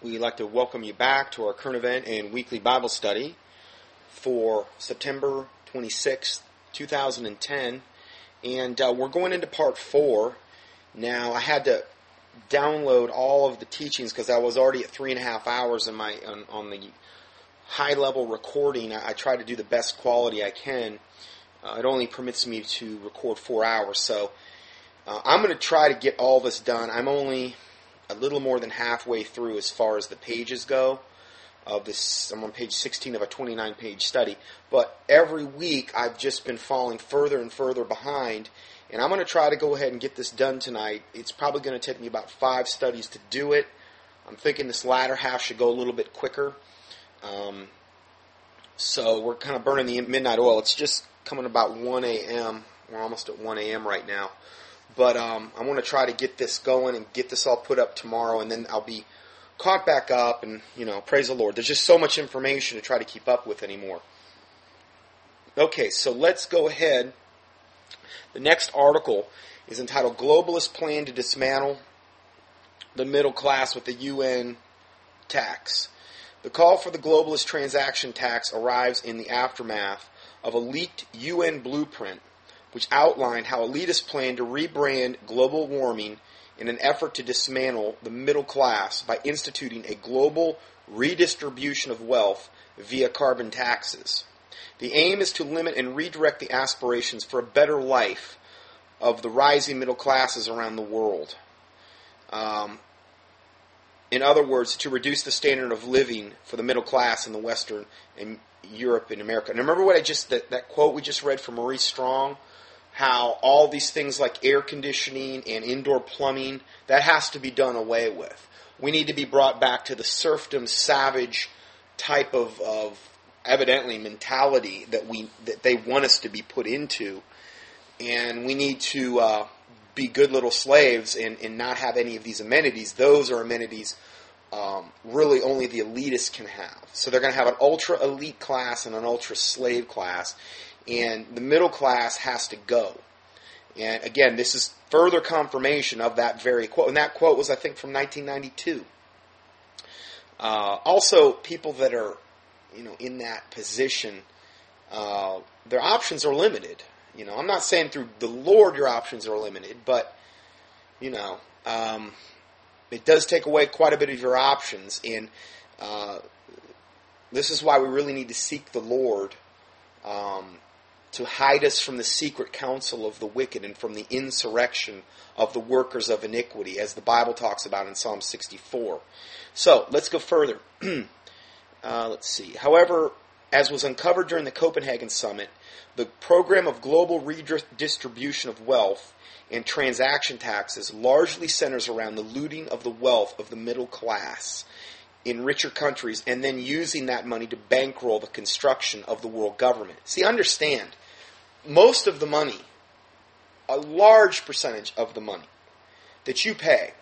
we'd like to welcome you back to our current event and weekly Bible study for September 26th, 2010. And uh, we're going into part four. Now, I had to download all of the teachings because I was already at three and a half hours in my on, on the high level recording. I, I, try to do the best quality I can. Uh, it only permits me to record four hours, so uh, I'm going to try to get all this done. I'm only a little more than halfway through as far as the pages go. Of this, I'm on page 16 of a 29 page study. But every week I've just been falling further and further behind, and I'm going to try to go ahead and get this done tonight. It's probably going to take me about five studies to do it. I'm thinking this latter half should go a little bit quicker. Um, so we're kind of burning the midnight oil. It's just coming about 1 a.m. We're almost at 1 a.m. right now. But um, I want to try to get this going and get this all put up tomorrow, and then I'll be caught back up. And you know, praise the Lord. There's just so much information to try to keep up with anymore. Okay, so let's go ahead. The next article is entitled "Globalist Plan to Dismantle the Middle Class with the UN Tax." The call for the globalist transaction tax arrives in the aftermath of a leaked UN blueprint which outlined how elitists plan to rebrand global warming in an effort to dismantle the middle class by instituting a global redistribution of wealth via carbon taxes. The aim is to limit and redirect the aspirations for a better life of the rising middle classes around the world. Um, in other words, to reduce the standard of living for the middle class in the Western and Europe and America. And remember what I just that, that quote we just read from Maurice Strong how all these things like air conditioning and indoor plumbing that has to be done away with. We need to be brought back to the serfdom, savage type of, of evidently mentality that we that they want us to be put into, and we need to uh, be good little slaves and, and not have any of these amenities. Those are amenities um, really only the elitists can have. So they're going to have an ultra elite class and an ultra slave class, and the middle class has to go. And again, this is further confirmation of that very quote. And that quote was, I think, from 1992. Uh, also, people that are, you know, in that position, uh, their options are limited. You know, I'm not saying through the Lord your options are limited, but you know, um, it does take away quite a bit of your options, and uh, this is why we really need to seek the Lord um, to hide us from the secret counsel of the wicked and from the insurrection of the workers of iniquity, as the Bible talks about in Psalm 64. So, let's go further. uh, let's see. However, as was uncovered during the Copenhagen summit, the program of global redistribution of wealth and transaction taxes largely centers around the looting of the wealth of the middle class in richer countries and then using that money to bankroll the construction of the world government. See, understand, most of the money, a large percentage of the money that you pay,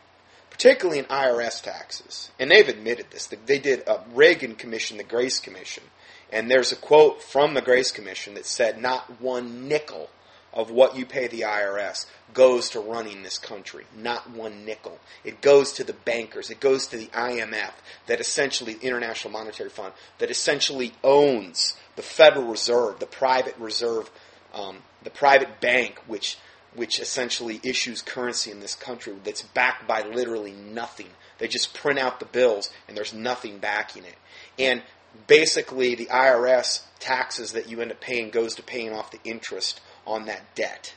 particularly in IRS taxes, and they've admitted this, they did a Reagan Commission, the Grace Commission, and there's a quote from the Grace Commission that said not one nickel of what you pay the IRS goes to running this country. Not one nickel. It goes to the bankers. It goes to the IMF, that essentially, the International Monetary Fund, that essentially owns the Federal Reserve, the private reserve, um, the private bank, which which essentially issues currency in this country that's backed by literally nothing. They just print out the bills and there's nothing backing it. And basically, the IRS taxes that you end up paying goes to paying off the interest on that debt.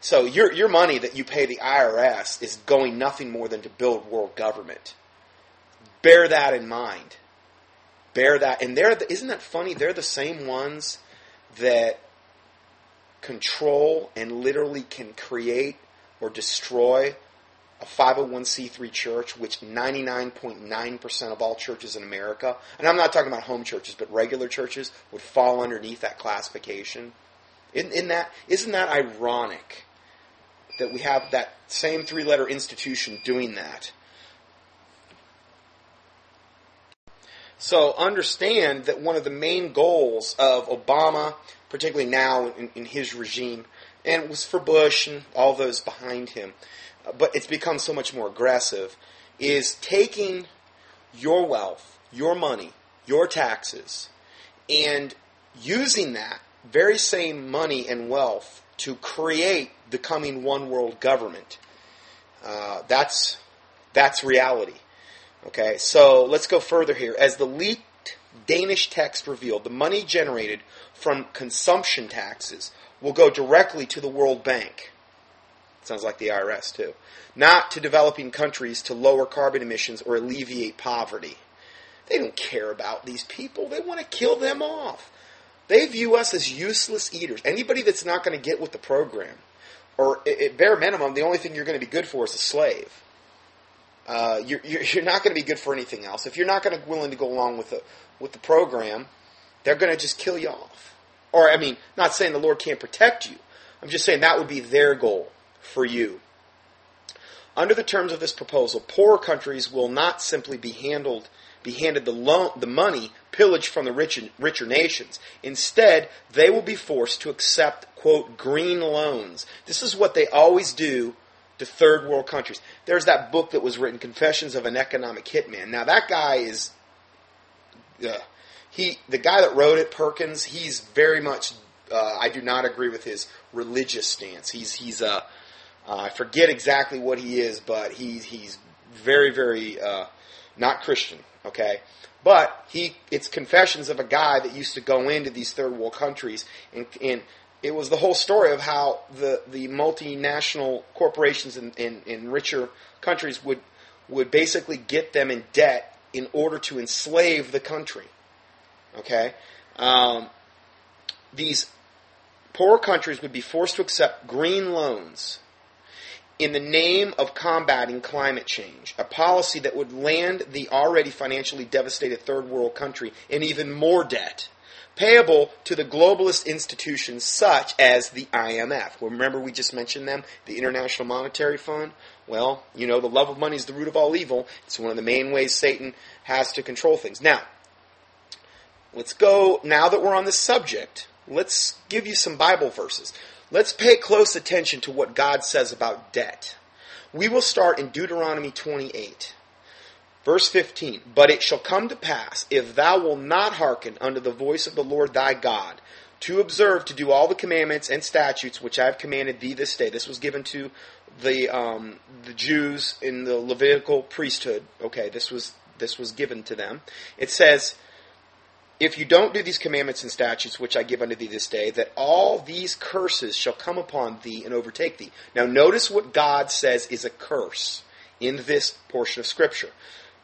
So your your money that you pay the IRS is going nothing more than to build world government. Bear that in mind. Bear that, and they're the, isn't that funny? They're the same ones that control and literally can create or destroy a 501c3 church, which 99.9% of all churches in America, and I'm not talking about home churches, but regular churches, would fall underneath that classification. In, in that, isn't that ironic that we have that same three letter institution doing that? So understand that one of the main goals of Obama, particularly now in, in his regime, and it was for Bush and all those behind him, but it's become so much more aggressive, is taking your wealth, your money, your taxes, and using that very same money and wealth to create the coming one world government. Uh, that's that's reality. Okay, so let's go further here. As the leaked Danish text revealed, the money generated from consumption taxes will go directly to the World Bank. Sounds like the IRS too. Not to developing countries to lower carbon emissions or alleviate poverty. They don't care about these people. They want to kill them off. They view us as useless eaters. Anybody that's not going to get with the program, or at bare minimum, the only thing you're going to be good for is a slave. Uh, you're, you're not going to be good for anything else. If you're not going to willing to go along with the with the program, they're going to just kill you off. Or I mean, not saying the Lord can't protect you. I'm just saying that would be their goal for you. Under the terms of this proposal, poorer countries will not simply be handled be handed the loan, the money pillaged from the rich, richer nations. Instead, they will be forced to accept quote green loans. This is what they always do to third world countries. There's that book that was written, Confessions of an Economic Hitman. Now that guy is, uh, he the guy that wrote it, Perkins. He's very much. Uh, I do not agree with his religious stance. He's he's a. Uh, I forget exactly what he is, but he's he's very very uh, not Christian. Okay, but he it's confessions of a guy that used to go into these third world countries and, and it was the whole story of how the, the multinational corporations in, in, in richer countries would would basically get them in debt in order to enslave the country. Okay, um, these poor countries would be forced to accept green loans in the name of combating climate change, a policy that would land the already financially devastated third world country in even more debt payable to the globalist institutions such as the IMF. Remember, we just mentioned them, the International Monetary Fund? Well, you know, the love of money is the root of all evil. It's one of the main ways Satan has to control things. Now, let's go, now that we're on this subject, let's give you some Bible verses. Let's pay close attention to what God says about debt. We will start in Deuteronomy 28. Verse 15, But it shall come to pass, if thou wilt not hearken unto the voice of the Lord thy God, to observe to do all the commandments and statutes which I have commanded thee this day. This was given to the um, the Jews in the Levitical priesthood. Okay, this was this was given to them. It says, if you don't do these commandments and statutes which I give unto thee this day, that all these curses shall come upon thee and overtake thee. Now notice what God says is a curse in this portion of Scripture.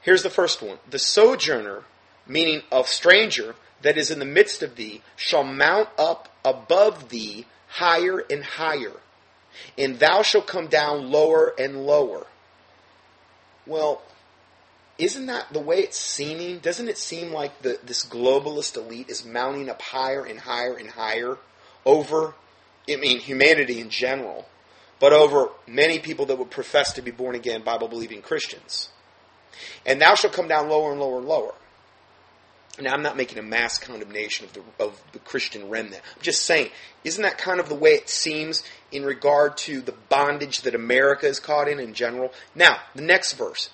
Here's the first one. The sojourner, meaning of stranger, that is in the midst of thee, shall mount up above thee higher and higher, and thou shalt come down lower and lower. Well, isn't that the way it's seeming? Doesn't it seem like the, this globalist elite is mounting up higher and higher and higher over, I mean, humanity in general, but over many people that would profess to be born again, Bible believing Christians? And thou shalt come down lower and lower and lower. Now, I'm not making a mass condemnation of the, of the Christian remnant. I'm just saying, isn't that kind of the way it seems in regard to the bondage that America is caught in in general? Now, the next verse.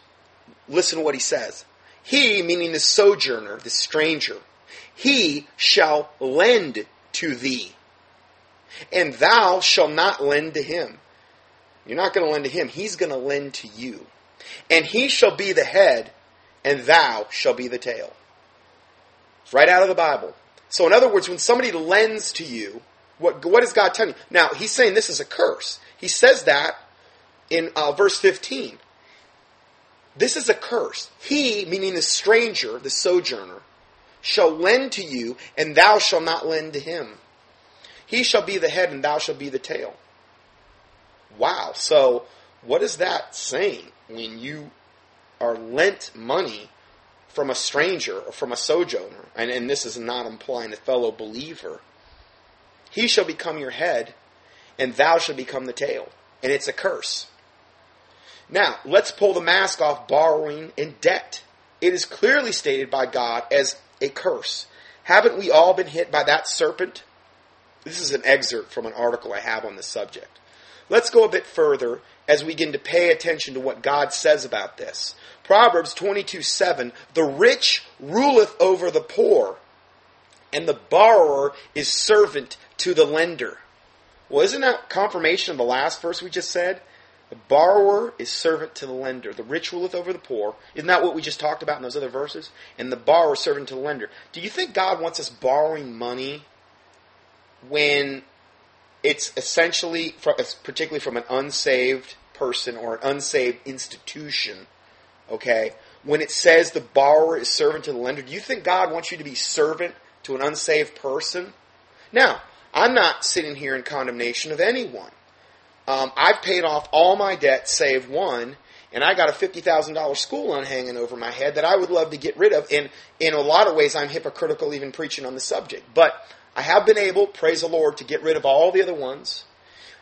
Listen to what he says. He, meaning the sojourner, the stranger, he shall lend to thee, and thou shalt not lend to him. You're not going to lend to him, he's going to lend to you. And he shall be the head, and thou shall be the tail. It's right out of the Bible. So, in other words, when somebody lends to you, what, what is God telling you? Now, he's saying this is a curse. He says that in uh, verse 15. This is a curse. He, meaning the stranger, the sojourner, shall lend to you, and thou shalt not lend to him. He shall be the head, and thou shalt be the tail. Wow. So, what is that saying? when you are lent money from a stranger or from a sojourner, and, and this is not implying a fellow believer, he shall become your head, and thou shalt become the tail. And it's a curse. Now, let's pull the mask off borrowing and debt. It is clearly stated by God as a curse. Haven't we all been hit by that serpent? This is an excerpt from an article I have on the subject. Let's go a bit further as we begin to pay attention to what God says about this. Proverbs 22 7 The rich ruleth over the poor, and the borrower is servant to the lender. Well, isn't that confirmation of the last verse we just said? The borrower is servant to the lender. The rich ruleth over the poor. Isn't that what we just talked about in those other verses? And the borrower servant to the lender. Do you think God wants us borrowing money when it's essentially, particularly from an unsaved person or an unsaved institution, okay? When it says the borrower is servant to the lender, do you think God wants you to be servant to an unsaved person? Now, I'm not sitting here in condemnation of anyone. Um, I've paid off all my debt save one, and I got a $50,000 school loan hanging over my head that I would love to get rid of. And in a lot of ways, I'm hypocritical even preaching on the subject. But I have been able, praise the Lord, to get rid of all the other ones.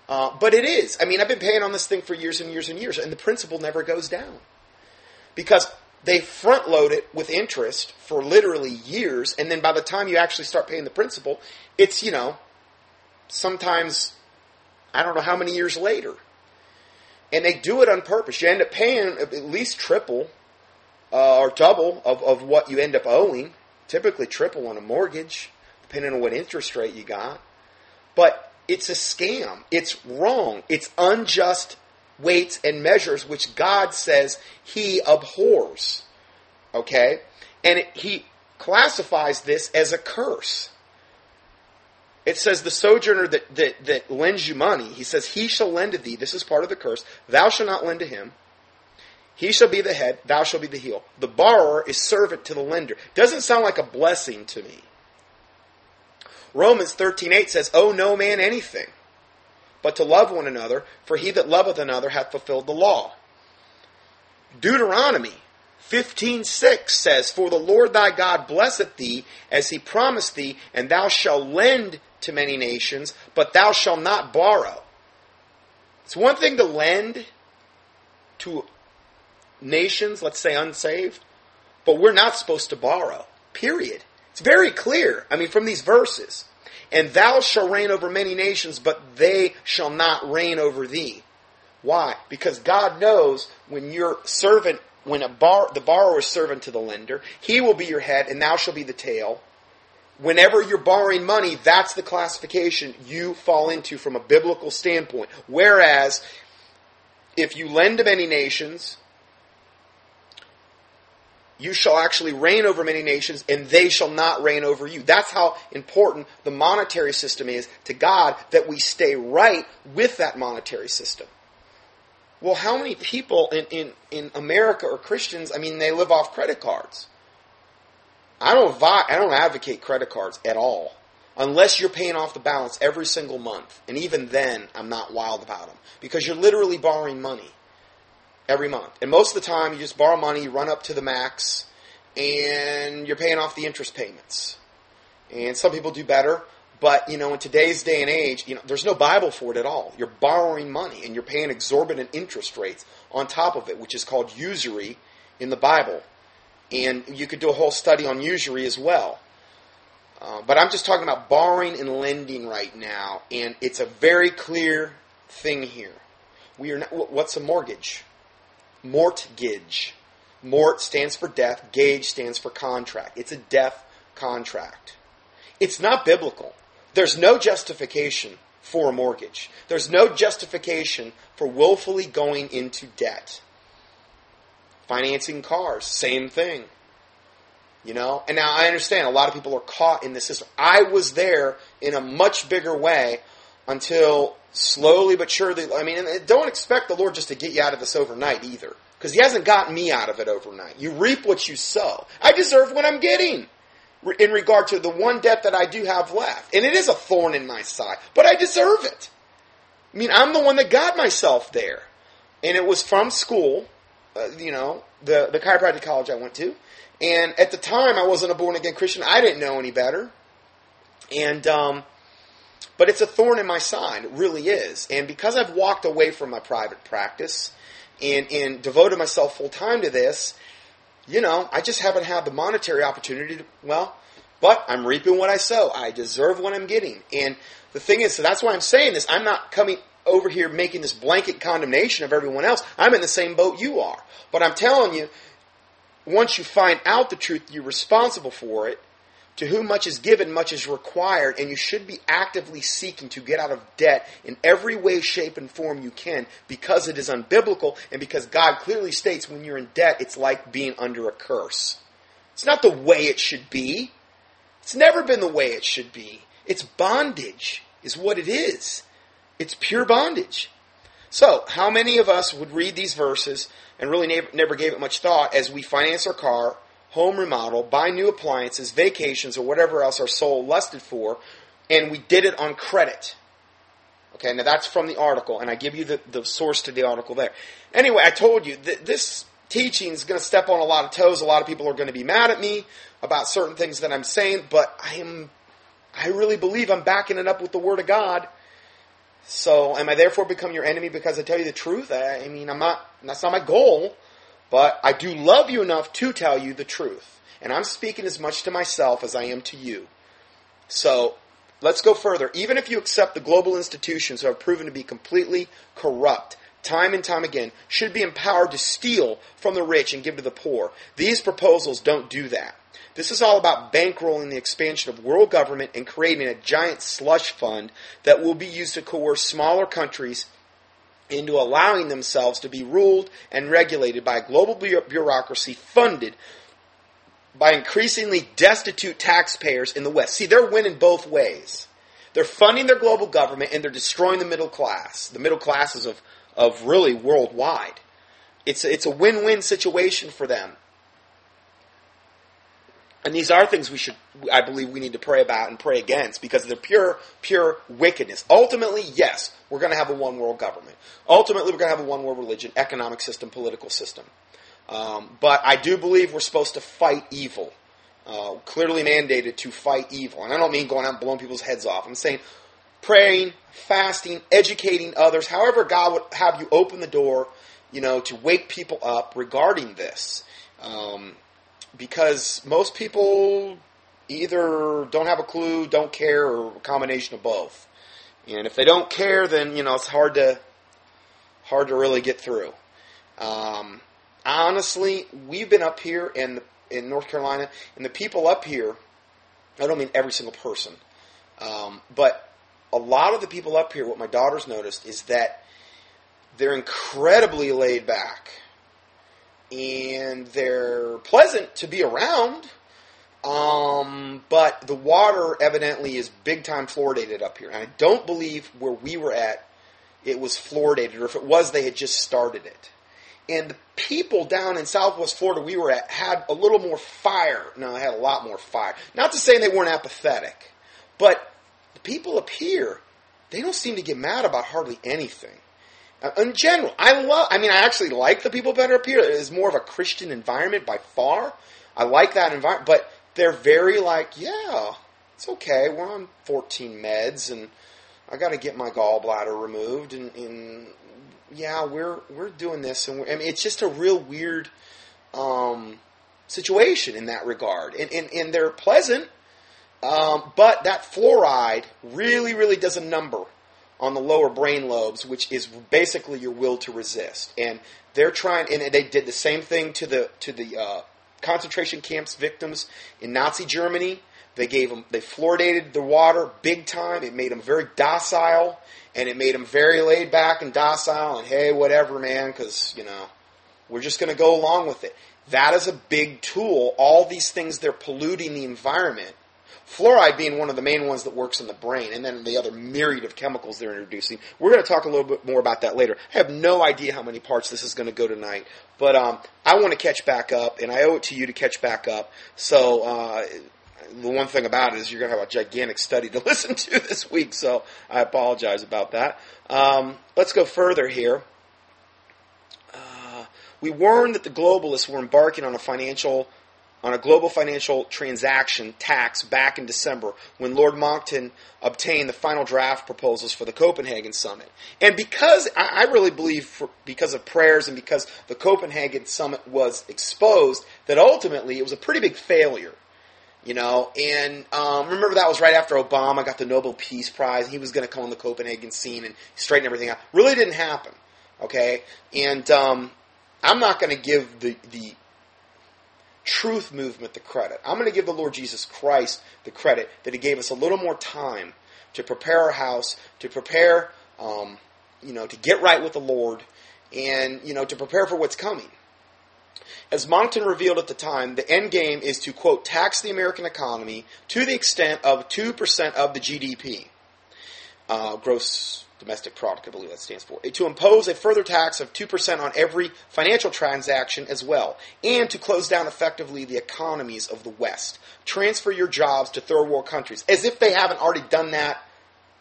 Uh, but it is. I mean, I've been paying on this thing for years and years and years, and the principal never goes down. Because they front load it with interest for literally years, and then by the time you actually start paying the principal, it's, you know, sometimes, I don't know how many years later. And they do it on purpose. You end up paying at least triple uh, or double of, of what you end up owing, typically triple on a mortgage depending on what interest rate you got. But it's a scam. It's wrong. It's unjust weights and measures, which God says He abhors. Okay? And it, He classifies this as a curse. It says the sojourner that, that, that lends you money, he says, he shall lend to thee. This is part of the curse. Thou shalt not lend to him. He shall be the head, thou shalt be the heel. The borrower is servant to the lender. Doesn't sound like a blessing to me. Romans 13:8 says, "Owe no man anything, but to love one another, for he that loveth another hath fulfilled the law." Deuteronomy 15:6 says, "For the Lord thy God blesseth thee as he promised thee, and thou shalt lend to many nations, but thou shalt not borrow." It's one thing to lend to nations, let's say unsaved, but we're not supposed to borrow. Period. It's very clear, I mean, from these verses. And thou shalt reign over many nations, but they shall not reign over thee. Why? Because God knows when your servant, when a bar, the borrower is servant to the lender, he will be your head, and thou shalt be the tail. Whenever you're borrowing money, that's the classification you fall into from a biblical standpoint. Whereas, if you lend to many nations, you shall actually reign over many nations, and they shall not reign over you. That's how important the monetary system is to God, that we stay right with that monetary system. Well, how many people in, in, in America are Christians? I mean, they live off credit cards. I don't, vi- I don't advocate credit cards at all, unless you're paying off the balance every single month. And even then, I'm not wild about them because you're literally borrowing money every month. And most of the time, you just borrow money, run up to the max, and you're paying off the interest payments. And some people do better, but you know, in today's day and age, you know, there's no Bible for it at all. You're borrowing money and you're paying exorbitant interest rates on top of it, which is called usury in the Bible. And you could do a whole study on usury as well. Uh, but I'm just talking about borrowing and lending right now, and it's a very clear thing here. We are not, what's a mortgage? mortgage. Mort stands for death, gage stands for contract. It's a death contract. It's not biblical. There's no justification for a mortgage. There's no justification for willfully going into debt. Financing cars, same thing. You know? And now I understand a lot of people are caught in this system. I was there in a much bigger way until slowly but surely. I mean, don't expect the Lord just to get you out of this overnight either. Because He hasn't gotten me out of it overnight. You reap what you sow. I deserve what I'm getting in regard to the one debt that I do have left. And it is a thorn in my side, but I deserve it. I mean, I'm the one that got myself there. And it was from school, uh, you know, the, the chiropractic college I went to. And at the time, I wasn't a born again Christian. I didn't know any better. And, um, but it's a thorn in my side. It really is. And because I've walked away from my private practice and, and devoted myself full time to this, you know, I just haven't had the monetary opportunity to, well, but I'm reaping what I sow. I deserve what I'm getting. And the thing is, so that's why I'm saying this. I'm not coming, over here making this blanket condemnation of everyone else. I'm in the same boat you are. But I'm telling you, once you find out the truth, you're responsible for it. To whom much is given, much is required, and you should be actively seeking to get out of debt in every way, shape, and form you can because it is unbiblical and because God clearly states when you're in debt, it's like being under a curse. It's not the way it should be. It's never been the way it should be. It's bondage, is what it is. It's pure bondage. So, how many of us would read these verses and really never, never gave it much thought as we finance our car, home remodel, buy new appliances, vacations, or whatever else our soul lusted for, and we did it on credit? Okay, now that's from the article, and I give you the, the source to the article there. Anyway, I told you this teaching is going to step on a lot of toes. A lot of people are going to be mad at me about certain things that I'm saying, but I am, I really believe I'm backing it up with the Word of God. So, am I therefore become your enemy because I tell you the truth? I, mean, I'm not. That's not my goal, but I do love you enough to tell you the truth, and I'm speaking as much to myself as I am to you. So, let's go further. Even if you accept the global institutions who have proven to be completely corrupt, time and time again, should be empowered to steal from the rich and give to the poor. These proposals don't do that. This is all about bankrolling the expansion of world government and creating a giant slush fund that will be used to coerce smaller countries into allowing themselves to be ruled and regulated by a global bureaucracy funded by increasingly destitute taxpayers in the West. See, they're winning both ways. They're funding their global government and they're destroying the middle class. The middle classes of of really worldwide. It's it's a win-win situation for them. And these are things we should, I believe, we need to pray about and pray against because they're pure, pure wickedness. Ultimately, yes, we're going to have a one world government. Ultimately, we're going to have a one world religion, economic system, political system. Um, but I do believe we're supposed to fight evil. Uh, clearly mandated to fight evil. And I don't mean going out and blowing people's heads off. I'm saying praying, fasting, educating others, however God would have you open the door, you know, to wake people up regarding this. Um, because most people either don't have a clue, don't care, or a combination of both. And if they don't care, then you know it's hard to hard to really get through. Um, honestly, we've been up here in in North Carolina, and the people up here. I don't mean every single person, um, but a lot of the people up here, what my daughters noticed is that they're incredibly laid back and they're pleasant to be around. Um, but the water evidently is big time fluoridated up here. And I don't believe where we were at it was fluoridated, or if it was, they had just started it. And the people down in Southwest Florida we were at had a little more fire. No, they had a lot more fire. Not to say they weren't apathetic, but the people up here, they don't seem to get mad about hardly anything. Uh, in general, I love. I mean, I actually like the people better up here. It is more of a Christian environment by far. I like that environment, but they're very like, yeah, it's okay. We're on 14 meds, and I got to get my gallbladder removed, and, and, yeah, we're we're doing this, and I mean, it's just a real weird um, situation in that regard, and and, and they're pleasant um, but that fluoride really, really does a number on the lower brain lobes, which is basically your will to resist. And they're trying, and they did the same thing to the to the uh, concentration camps victims in Nazi Germany. They gave them, they fluoridated the water big time. It made them very docile, and it made them very laid back and docile. And hey, whatever, man, because you know we're just going to go along with it. That is a big tool. All these things they're polluting the environment Fluoride being one of the main ones that works in the brain, and then the other myriad of chemicals they're introducing. We're going to talk a little bit more about that later. I have no idea how many parts this is going to go tonight, but um, I want to catch back up, and I owe it to you to catch back up. So uh, the one thing about it is you're going to have a gigantic study to listen to this week, so I apologize about that. Um, let's go further here. Uh, we warned that the globalists were embarking on a financial on a global financial transaction tax back in December when Lord Monckton obtained the final draft proposals for the Copenhagen summit. And because I really believe, for, because of prayers and because the Copenhagen summit was exposed, that ultimately it was a pretty big failure. You know, and um, remember that was right after Obama got the Nobel Peace Prize. He was going to come on the Copenhagen scene and straighten everything out. Really didn't happen. Okay, and um, I'm not going to give the the truth movement the credit. I'm going to give the Lord Jesus Christ the credit that He gave us a little more time to prepare our house, to prepare, um, you know, to get right with the Lord, and you know, to prepare for what's coming. As Monckton revealed at the time, the end game is to, quote, tax the American economy to the extent of 2% of the GDP, uh, gross domestic product, I believe that stands for, to impose a further tax of 2% on every financial transaction as well, and to close down effectively the economies of the West. Transfer your jobs to third world countries, as if they haven't already done that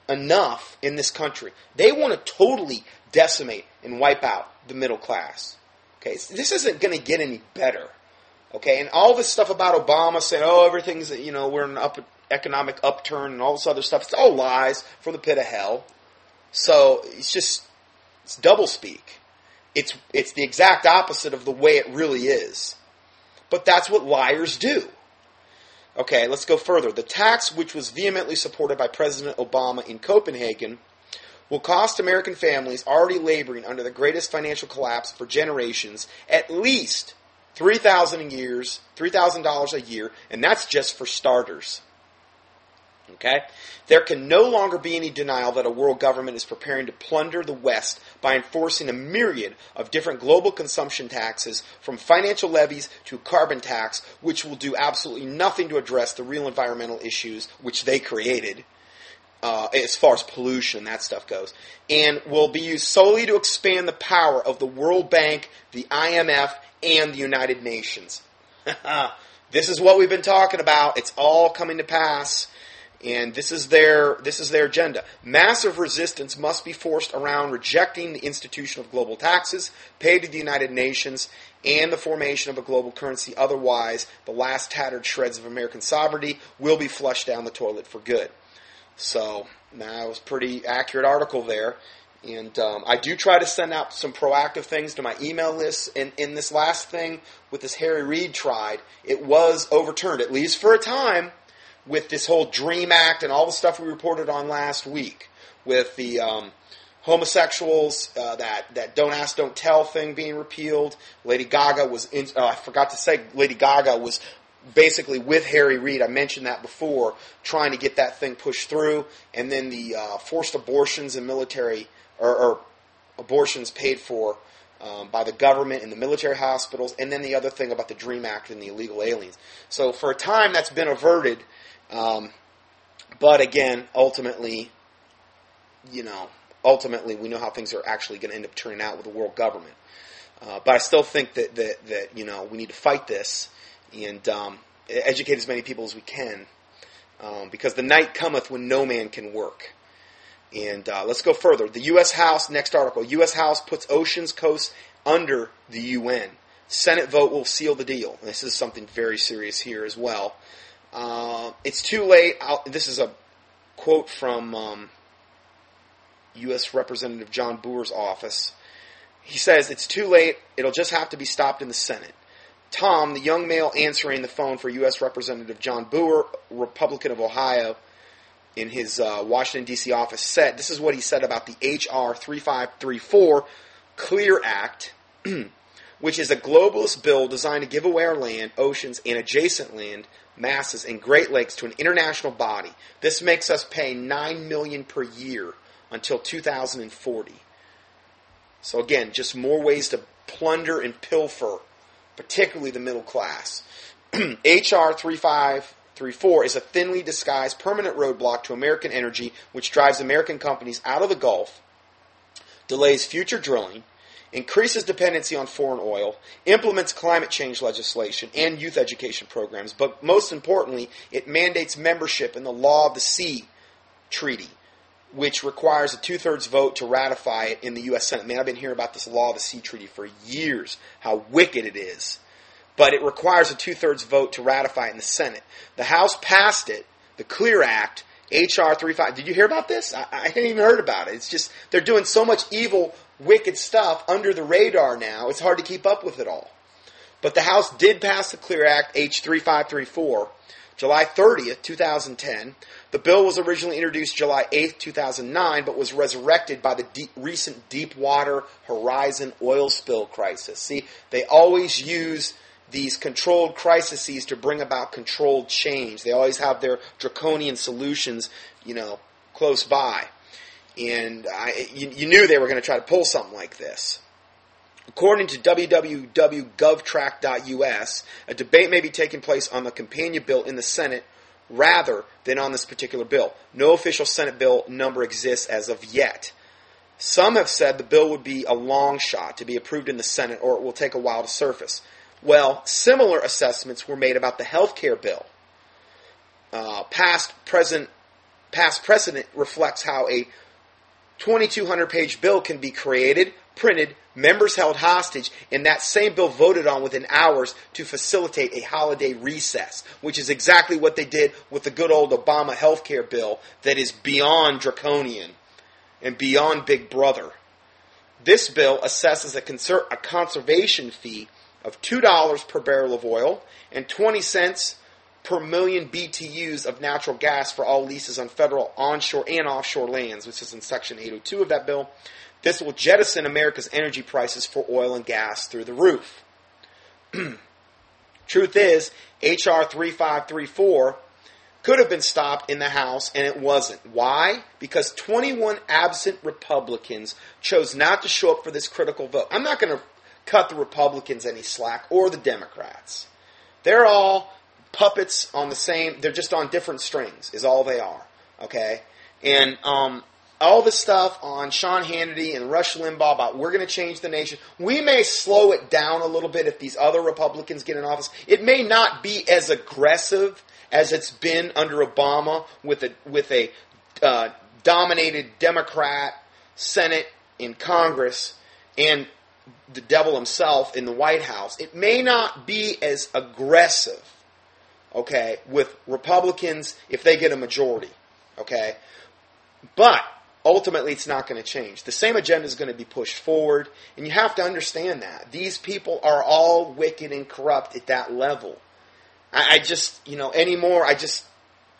enough in this country. They want to totally decimate and wipe out the middle class. Okay, this isn't going to get any better. Okay, and all this stuff about Obama saying, "Oh, everything's you know we're in an up economic upturn and all this other stuff," it's all lies from the pit of hell. So it's just it's double speak. It's it's the exact opposite of the way it really is. But that's what liars do. Okay, let's go further. The tax, which was vehemently supported by President Obama in Copenhagen, will cost American families already laboring under the greatest financial collapse for generations at least three thousand years, three thousand dollars a year, and that's just for starters. Okay? There can no longer be any denial that a world government is preparing to plunder the West by enforcing a myriad of different global consumption taxes, from financial levies to carbon tax, which will do absolutely nothing to address the real environmental issues which they created uh, as far as pollution that stuff goes, and will be used solely to expand the power of the World Bank, the IMF, and the United Nations. this is what we've been talking about. It's all coming to pass. And this is their this is their agenda. Massive resistance must be forced around rejecting the institution of global taxes paid to the United Nations and the formation of a global currency. Otherwise, the last tattered shreds of American sovereignty will be flushed down the toilet for good. So that was pretty accurate article there. And um, I do try to send out some proactive things to my email list. And in this last thing with this Harry Reid tried, it was overturned, at least for a time, with this whole Dream Act and all the stuff we reported on last week with the um, homosexuals, uh, that, that don't ask, don't tell thing being repealed. Lady Gaga was, in, uh, I forgot to say, Lady Gaga was basically with Harry Reid, I mentioned that before, trying to get that thing pushed through, and then the uh, forced abortions and military or, or abortions paid for um, by the government in the military hospitals, and then the other thing about the Dream Act and the illegal aliens. So for a time, that's been averted, um, but again, ultimately, you know, ultimately, we know how things are actually going to end up turning out with the world government. Uh, but I still think that, that that you know we need to fight this and um, educate as many people as we can. Um, because the night cometh when no man can work. And uh, let's go further. The U.S. House, next article. U.S. House puts Oceans Coast under the UN. Senate vote will seal the deal. This is something very serious here as well. Uh, it's too late. I'll, this is a quote from um, U.S. Representative John Boehner's office. He says, It's too late. It'll just have to be stopped in the Senate. Tom, the young male answering the phone for U.S. Representative John Boehner, Republican of Ohio, in his uh, Washington, D.C. office, said this is what he said about the H.R. 3534 Clear Act, which is a globalist bill designed to give away our land, oceans, and adjacent land masses and Great Lakes to an international body. This makes us pay 9 million per year until 2040. So again, just more ways to plunder and pilfer particularly the middle class. H.R. 3534 is a thinly disguised permanent roadblock to American energy, which drives American companies out of the Gulf, delays future drilling, increases dependency on foreign oil, implements climate change legislation and youth education programs, but most importantly, it mandates membership in the Law of the Sea Treaty, which requires a two thirds vote to ratify it in the U.S. Senate. Man, I've been hearing about this law of the sea treaty for years, how wicked it is. But it requires a two thirds vote to ratify it in the Senate. The House passed it, the Clear Act, H.R. 35. Did you hear about this? I, I hadn't even heard about it. It's just, they're doing so much evil, wicked stuff under the radar now, it's hard to keep up with it all. But the House did pass the Clear Act, H. 3534 July 30th, 2010. The bill was originally introduced July 8th, 2009, but was resurrected by the deep, recent Deepwater Horizon oil spill crisis. See, they always use these controlled crises to bring about controlled change. They always have their draconian solutions, you know, close by. And I, you, you knew they were going to try to pull something like this. According to www.govtrack.us, a debate may be taking place on the companion bill in the Senate rather than on this particular bill. No official Senate bill number exists as of yet. Some have said the bill would be a long shot to be approved in the Senate or it will take a while to surface. Well, similar assessments were made about the health care bill. Uh, past, present, past precedent reflects how a 2,200 page bill can be created, printed, members held hostage, and that same bill voted on within hours to facilitate a holiday recess, which is exactly what they did with the good old Obama health care bill that is beyond draconian and beyond Big Brother. This bill assesses a, conser- a conservation fee of $2 per barrel of oil and 20 cents per million BTUs of natural gas for all leases on federal onshore and offshore lands, which is in Section 802 of that bill. This will jettison America's energy prices for oil and gas through the roof. Truth is, H.R. 3534 could have been stopped in the House, and it wasn't. Why? Because 21 absent Republicans chose not to show up for this critical vote. I'm not going to cut the Republicans any slack or the Democrats. They're all puppets on the same. They're just on different strings. Is all they are. Okay, and um, all the stuff on Sean Hannity and Rush Limbaugh about we're going to change the nation. We may slow it down a little bit if these other Republicans get in office. It may not be as aggressive as it's been under Obama with a with a uh, dominated Democrat Senate in Congress and the devil himself in the White House. It may not be as aggressive okay, with Republicans if they get a majority, okay? But ultimately, it's not going to change. The same agenda is going to be pushed forward, and you have to understand that. These people are all wicked and corrupt at that level. I, I just, you know, anymore, I just,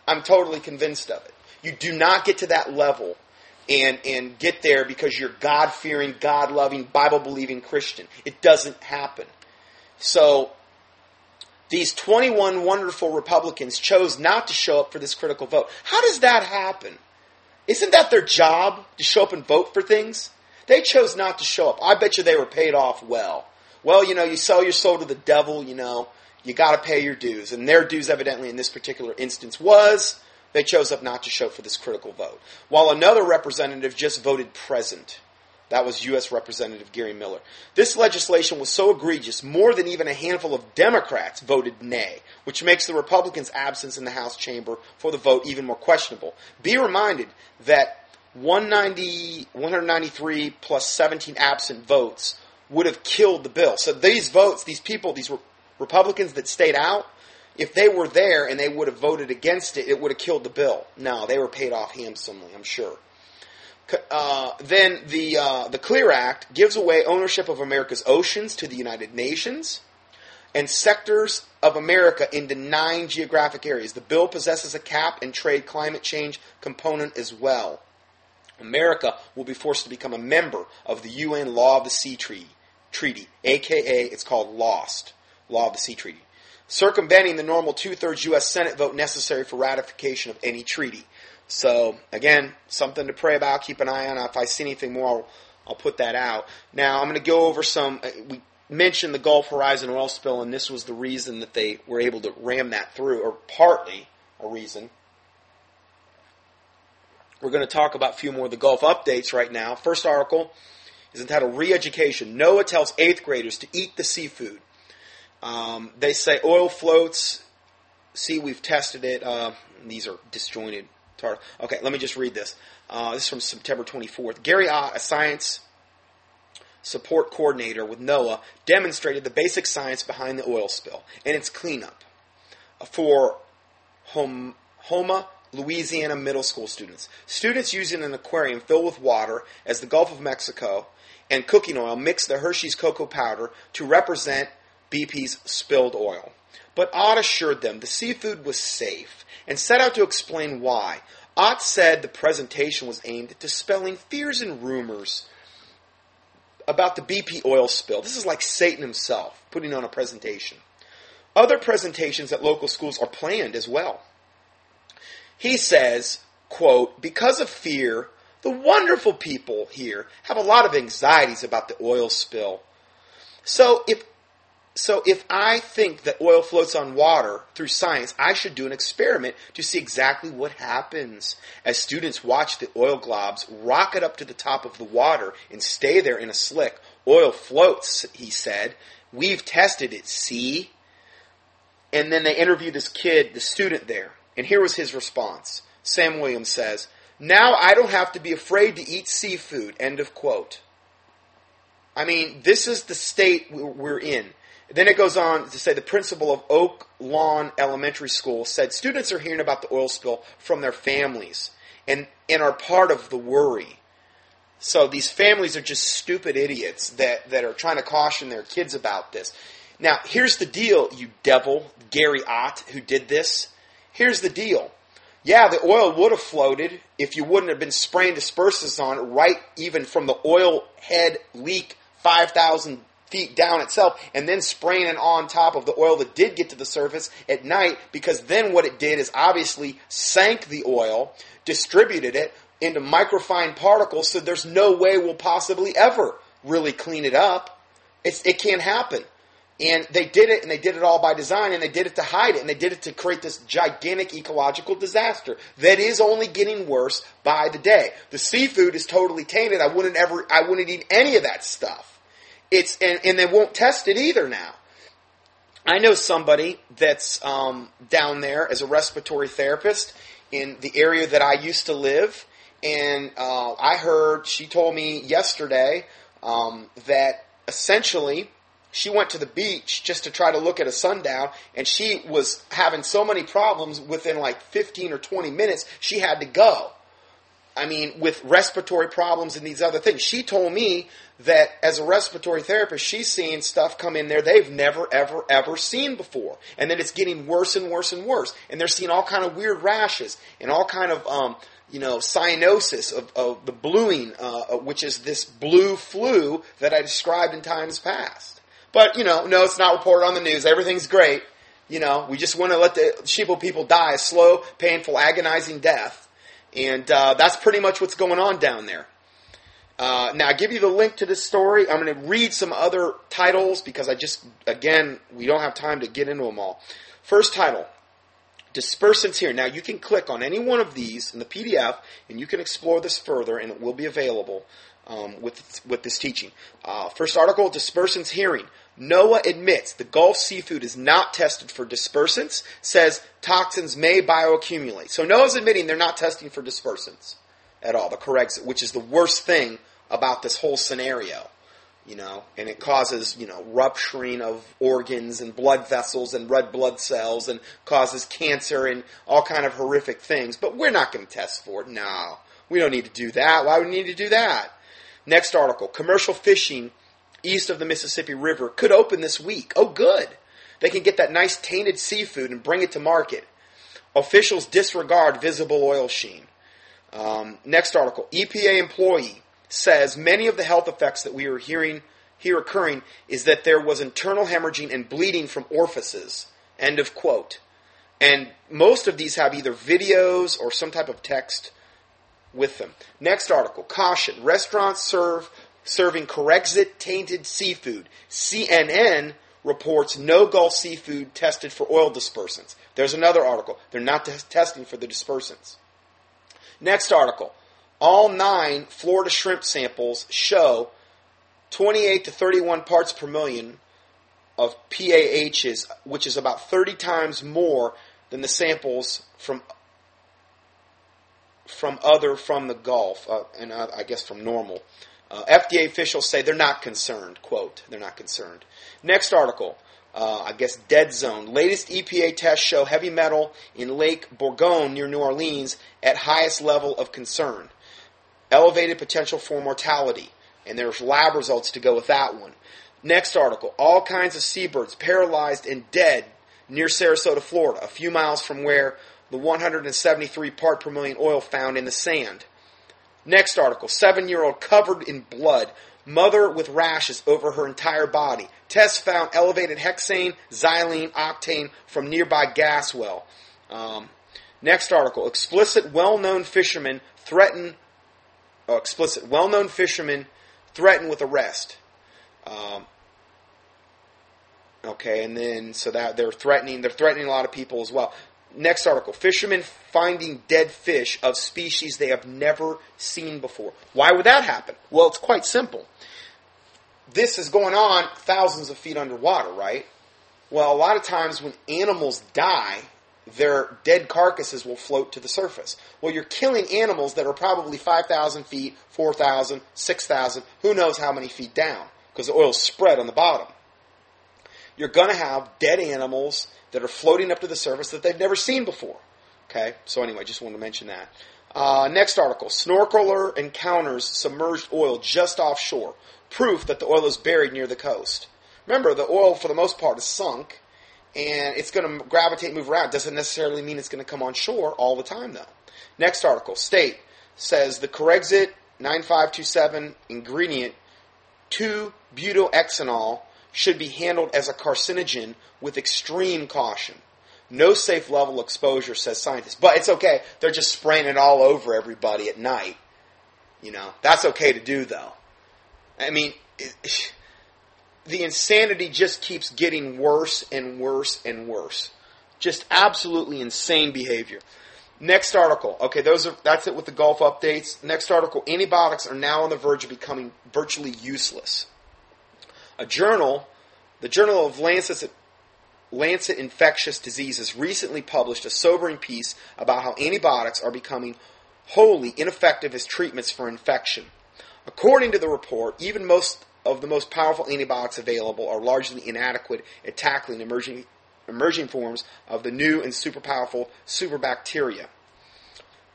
I'm totally convinced of it. You do not get to that level and, and get there because you're God fearing, God loving, Bible believing Christian. It doesn't happen. So these 21 wonderful Republicans chose not to show up for this critical vote. How does that happen? Isn't that their job to show up and vote for things? They chose not to show up. I bet you they were paid off well. Well, you know, you sell your soul to the devil, you know, you got to pay your dues. And their dues, evidently, in this particular instance, was they chose up not to show up for this critical vote. While another representative just voted present. That was U.S. Representative Gary Miller. This legislation was so egregious, more than even a handful of Democrats voted nay, which makes the Republicans' absence in the House chamber for the vote even more questionable. Be reminded that 190, 193 plus 17 absent votes would have killed the bill. So these votes, these people, these Republicans that stayed out, if they were there and they would have voted against it, it would have killed the bill. No, they were paid off handsomely, I'm sure. Uh, then the uh, the Clear Act gives away ownership of America's oceans to the United Nations and sectors of America into nine geographic areas. The bill possesses a cap and trade climate change component as well. America will be forced to become a member of the UN Law of the Sea Treaty, treaty aka it's called LOST, Law of the Sea Treaty, circumventing the normal two-thirds U.S. Senate vote necessary for ratification of any treaty. So again, something to pray about. Keep an eye on. If I see anything more, I'll, I'll put that out. Now I'm going to go over some. Uh, we mentioned the Gulf Horizon oil spill, and this was the reason that they were able to ram that through, or partly a reason. We're going to talk about a few more of the Gulf updates right now. First article is entitled Re-Education. NOAA tells eighth graders to eat the seafood. Um, they say oil floats. See, we've tested it. Uh, these are disjointed Okay, let me just read this. Uh, this is from September 24th. Gary Ott, a science support coordinator with NOAA, demonstrated the basic science behind the oil spill and its cleanup for Hom- Houma, Louisiana middle school students. Students using an aquarium filled with water as the Gulf of Mexico and cooking oil mixed the Hershey's cocoa powder to represent BP's spilled oil. But Ott assured them the seafood was safe and set out to explain why. Ott said the presentation was aimed at dispelling fears and rumors about the BP oil spill. This is like Satan himself putting on a presentation. Other presentations at local schools are planned as well. He says, quote, because of fear, the wonderful people here have a lot of anxieties about the oil spill. So if so if I think that oil floats on water through science, I should do an experiment to see exactly what happens. As students watch the oil globs rocket up to the top of the water and stay there in a slick, oil floats, he said. We've tested it, see? And then they interview this kid, the student there. And here was his response. Sam Williams says, Now I don't have to be afraid to eat seafood. End of quote. I mean, this is the state we're in. Then it goes on to say the principal of Oak Lawn Elementary School said students are hearing about the oil spill from their families and, and are part of the worry. So these families are just stupid idiots that, that are trying to caution their kids about this. Now, here's the deal, you devil, Gary Ott, who did this. Here's the deal. Yeah, the oil would have floated if you wouldn't have been spraying dispersants on it right even from the oil head leak 5,000 feet down itself and then spraying it on top of the oil that did get to the surface at night because then what it did is obviously sank the oil, distributed it into microfine particles so there's no way we'll possibly ever really clean it up. It's, it can't happen. And they did it, and they did it all by design, and they did it to hide it, and they did it to create this gigantic ecological disaster that is only getting worse by the day. The seafood is totally tainted. I wouldn't ever, I wouldn't eat any of that stuff. It's and, and they won't test it either now. I know somebody that's um, down there as a respiratory therapist in the area that I used to live, and uh, I heard she told me yesterday um, that essentially she went to the beach just to try to look at a sundown, and she was having so many problems within like 15 or 20 minutes, she had to go. I mean, with respiratory problems and these other things. She told me that as a respiratory therapist, she's seeing stuff come in there they've never, ever, ever seen before, and that it's getting worse and worse and worse. And they're seeing all kind of weird rashes and all kind of, um, you know, cyanosis of, of the bluing, uh, which is this blue flu that I described in times past. But you know, no, it's not reported on the news. Everything's great. You know, we just want to let the sheeple people die a slow, painful, agonizing death and uh, that's pretty much what's going on down there. Uh, now, I give you the link to this story. I'm going to read some other titles because I just, again, we don't have time to get into them all. First title Dispersants here. Now, you can click on any one of these in the PDF and you can explore this further, and it will be available um, with, with this teaching. Uh, first article Dispersants Hearing. NOAA admits the Gulf seafood is not tested for dispersants, says toxins may bioaccumulate. So NOAA's admitting they're not testing for dispersants at all, the correct, which is the worst thing about this whole scenario. You know, and it causes, you know, rupturing of organs and blood vessels and red blood cells and causes cancer and all kind of horrific things. But we're not going to test for it. No. We don't need to do that. Why would we need to do that? Next article. Commercial fishing east of the Mississippi River could open this week. Oh, good. They can get that nice tainted seafood and bring it to market. Officials disregard visible oil sheen. Um, next article. EPA employee says many of the health effects that we are hearing here occurring is that there was internal hemorrhaging and bleeding from orifices. End of quote. And most of these have either videos or some type of text with them. Next article. Caution. Restaurants serve serving Corexit tainted seafood. CNN reports no Gulf seafood tested for oil dispersants. There's another article. They're not t- testing for the dispersants. Next article. All nine Florida shrimp samples show 28 to 31 parts per million of PAHs, which is about 30 times more than the samples from from other from the Gulf, uh, and uh, I guess from normal. Uh, FDA officials say they're not concerned. Quote, they're not concerned. Next article. Uh, I guess dead zone. Latest EPA tests show heavy metal in Lake Borgne near New Orleans at highest level of concern. Elevated potential for mortality. And there's lab results to go with that one. Next article. All kinds of seabirds paralyzed and dead near Sarasota, Florida, a few miles from where the 173 part per million oil found in the sand. Next article seven year old covered in blood, mother with rashes over her entire body. Tests found elevated hexane, xylene, octane from nearby gas well. Um, next article explicit well known fishermen threaten, uh, explicit well known fishermen threatened with arrest. Um, okay, and then so that they're threatening, they're threatening a lot of people as well. Next article Fishermen finding dead fish of species they have never seen before. Why would that happen? Well, it's quite simple. This is going on thousands of feet underwater, right? Well, a lot of times when animals die, their dead carcasses will float to the surface. Well, you're killing animals that are probably 5,000 feet, 4,000, 6,000, who knows how many feet down, because the oil's spread on the bottom. You're going to have dead animals that are floating up to the surface that they've never seen before. Okay, so anyway, just wanted to mention that. Uh, next article Snorkeler encounters submerged oil just offshore. Proof that the oil is buried near the coast. Remember, the oil, for the most part, is sunk and it's going to gravitate, move around. Doesn't necessarily mean it's going to come on shore all the time, though. Next article State says the Corexit 9527 ingredient 2 butyl should be handled as a carcinogen with extreme caution. No safe level exposure, says scientists. But it's okay. They're just spraying it all over everybody at night. You know, that's okay to do, though. I mean, it, the insanity just keeps getting worse and worse and worse. Just absolutely insane behavior. Next article. Okay, those are that's it with the Gulf updates. Next article. Antibiotics are now on the verge of becoming virtually useless. A journal, the Journal of Lancet Lancet Infectious Diseases recently published a sobering piece about how antibiotics are becoming wholly ineffective as treatments for infection. According to the report, even most of the most powerful antibiotics available are largely inadequate at tackling emerging, emerging forms of the new and super powerful superbacteria.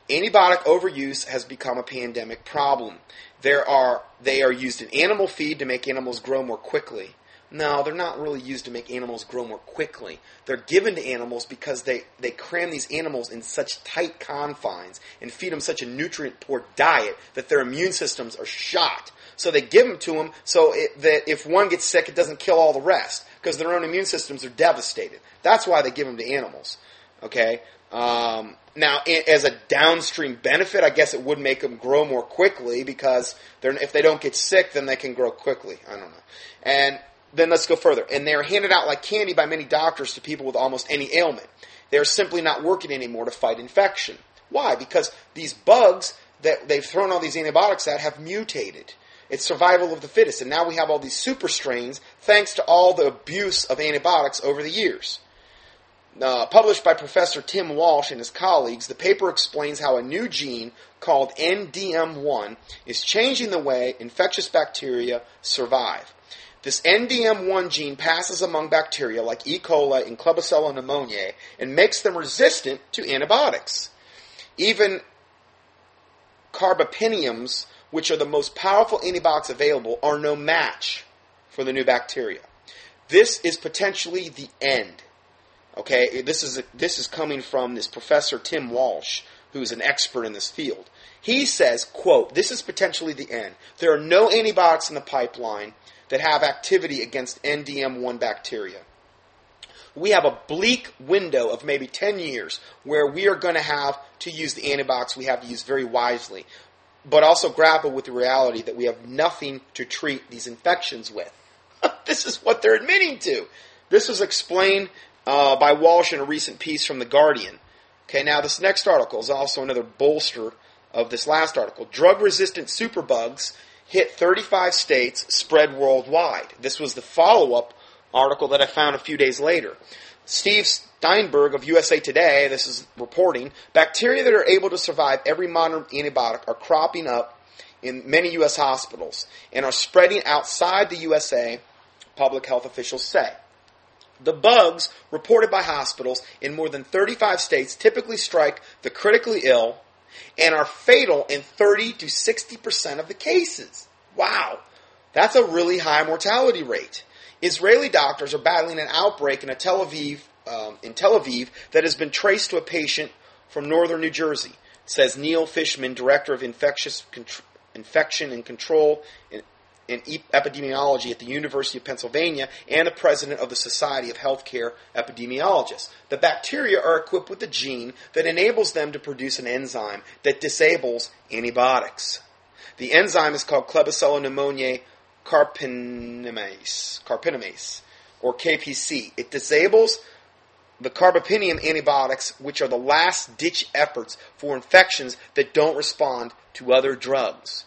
Antibiotic overuse has become a pandemic problem. There are, they are used in animal feed to make animals grow more quickly. No, they're not really used to make animals grow more quickly. They're given to animals because they, they cram these animals in such tight confines and feed them such a nutrient poor diet that their immune systems are shot. So they give them to them so it, that if one gets sick, it doesn't kill all the rest because their own immune systems are devastated. That's why they give them to animals. Okay? Um, now, as a downstream benefit, I guess it would make them grow more quickly because if they don't get sick, then they can grow quickly. I don't know. And then let's go further. And they're handed out like candy by many doctors to people with almost any ailment. They're simply not working anymore to fight infection. Why? Because these bugs that they've thrown all these antibiotics at have mutated. It's survival of the fittest. And now we have all these super strains thanks to all the abuse of antibiotics over the years. Uh, published by Professor Tim Walsh and his colleagues, the paper explains how a new gene called NDM1 is changing the way infectious bacteria survive. This NDM1 gene passes among bacteria like E. coli and Klebsiella pneumoniae and makes them resistant to antibiotics. Even carbapenems, which are the most powerful antibiotics available, are no match for the new bacteria. This is potentially the end. Okay, this is a, this is coming from this professor Tim Walsh, who's an expert in this field. He says, "quote This is potentially the end. There are no antibiotics in the pipeline that have activity against NDM1 bacteria. We have a bleak window of maybe 10 years where we are going to have to use the antibiotics we have to use very wisely, but also grapple with the reality that we have nothing to treat these infections with. this is what they're admitting to. This was explained uh, by Walsh in a recent piece from The Guardian. Okay, now this next article is also another bolster of this last article. Drug resistant superbugs hit 35 states, spread worldwide. This was the follow up article that I found a few days later. Steve Steinberg of USA Today, this is reporting, bacteria that are able to survive every modern antibiotic are cropping up in many U.S. hospitals and are spreading outside the USA, public health officials say. The bugs reported by hospitals in more than 35 states typically strike the critically ill, and are fatal in 30 to 60% of the cases. Wow. That's a really high mortality rate. Israeli doctors are battling an outbreak in Tel Aviv um, in Tel Aviv that has been traced to a patient from northern New Jersey, says Neil Fishman, director of infectious Contr- infection and control and epidemiology at the University of Pennsylvania and the president of the Society of Healthcare Epidemiologists. The bacteria are equipped with a gene that enables them to produce an enzyme that disables antibiotics. The enzyme is called Klebsiella pneumoniae carpinamase, carpinamase, or KPC. It disables the carbapenem antibiotics, which are the last ditch efforts for infections that don't respond to other drugs.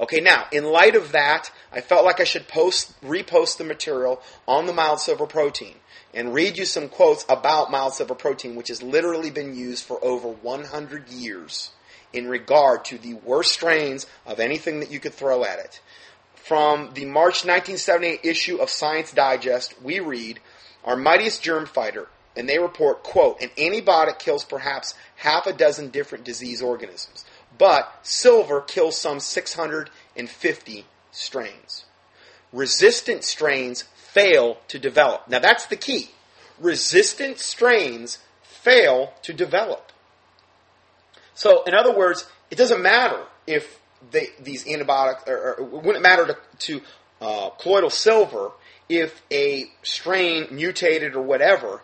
Okay, now, in light of that, I felt like I should post, repost the material on the mild silver protein and read you some quotes about mild silver protein, which has literally been used for over 100 years in regard to the worst strains of anything that you could throw at it. From the March 1978 issue of Science Digest, we read, Our mightiest germ fighter, and they report, quote, an antibiotic kills perhaps half a dozen different disease organisms, but silver kills some 650 strains. Resistant strains fail to develop. Now that's the key. Resistant strains fail to develop. So, in other words, it doesn't matter if they, these antibiotics, or, or, wouldn't matter to, to uh, colloidal silver if a strain mutated or whatever